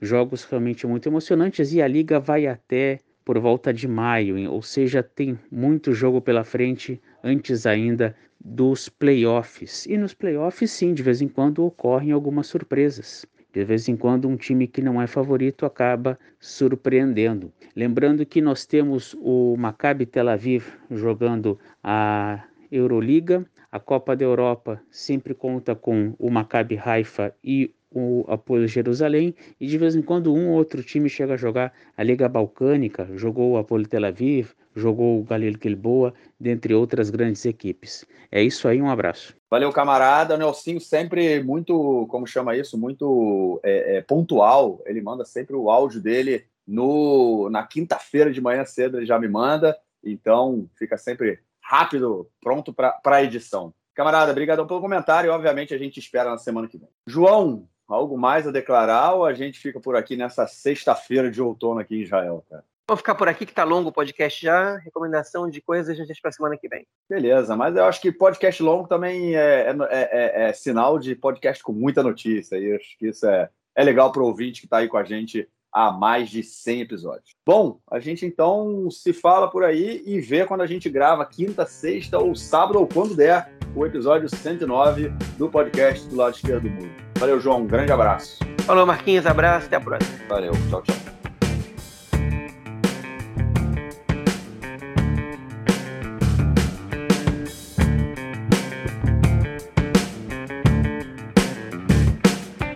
Jogos realmente muito emocionantes e a liga vai até por volta de maio, ou seja, tem muito jogo pela frente antes ainda dos playoffs. E nos playoffs, sim, de vez em quando ocorrem algumas surpresas. De vez em quando, um time que não é favorito acaba surpreendendo. Lembrando que nós temos o Maccabi Tel Aviv jogando a Euroliga, a Copa da Europa sempre conta com o Maccabi Haifa e o Apoio Jerusalém. E de vez em quando um ou outro time chega a jogar a Liga Balcânica, jogou o Apoio Tel Aviv, jogou o Galil Gilboa, dentre outras grandes equipes. É isso aí, um abraço. Valeu, camarada. O Nelsinho sempre muito, como chama isso, muito é, é, pontual. Ele manda sempre o áudio dele no na quinta-feira de manhã cedo, ele já me manda. Então, fica sempre rápido, pronto para a edição. Camarada, obrigadão pelo comentário. Obviamente, a gente espera na semana que vem. João, algo mais a declarar ou a gente fica por aqui nessa sexta-feira de outono aqui em Israel, cara? Vamos ficar por aqui que tá longo o podcast já. Recomendação de coisas a gente para semana que vem. Beleza, mas eu acho que podcast longo também é, é, é, é sinal de podcast com muita notícia. E acho que isso é, é legal para o ouvinte que está aí com a gente há mais de 100 episódios. Bom, a gente então se fala por aí e vê quando a gente grava quinta, sexta ou sábado ou quando der o episódio 109 do podcast do lado esquerdo do mundo. Valeu, João. Um grande abraço. Falou, Marquinhos. Abraço. Até a próxima. Valeu. Tchau, tchau.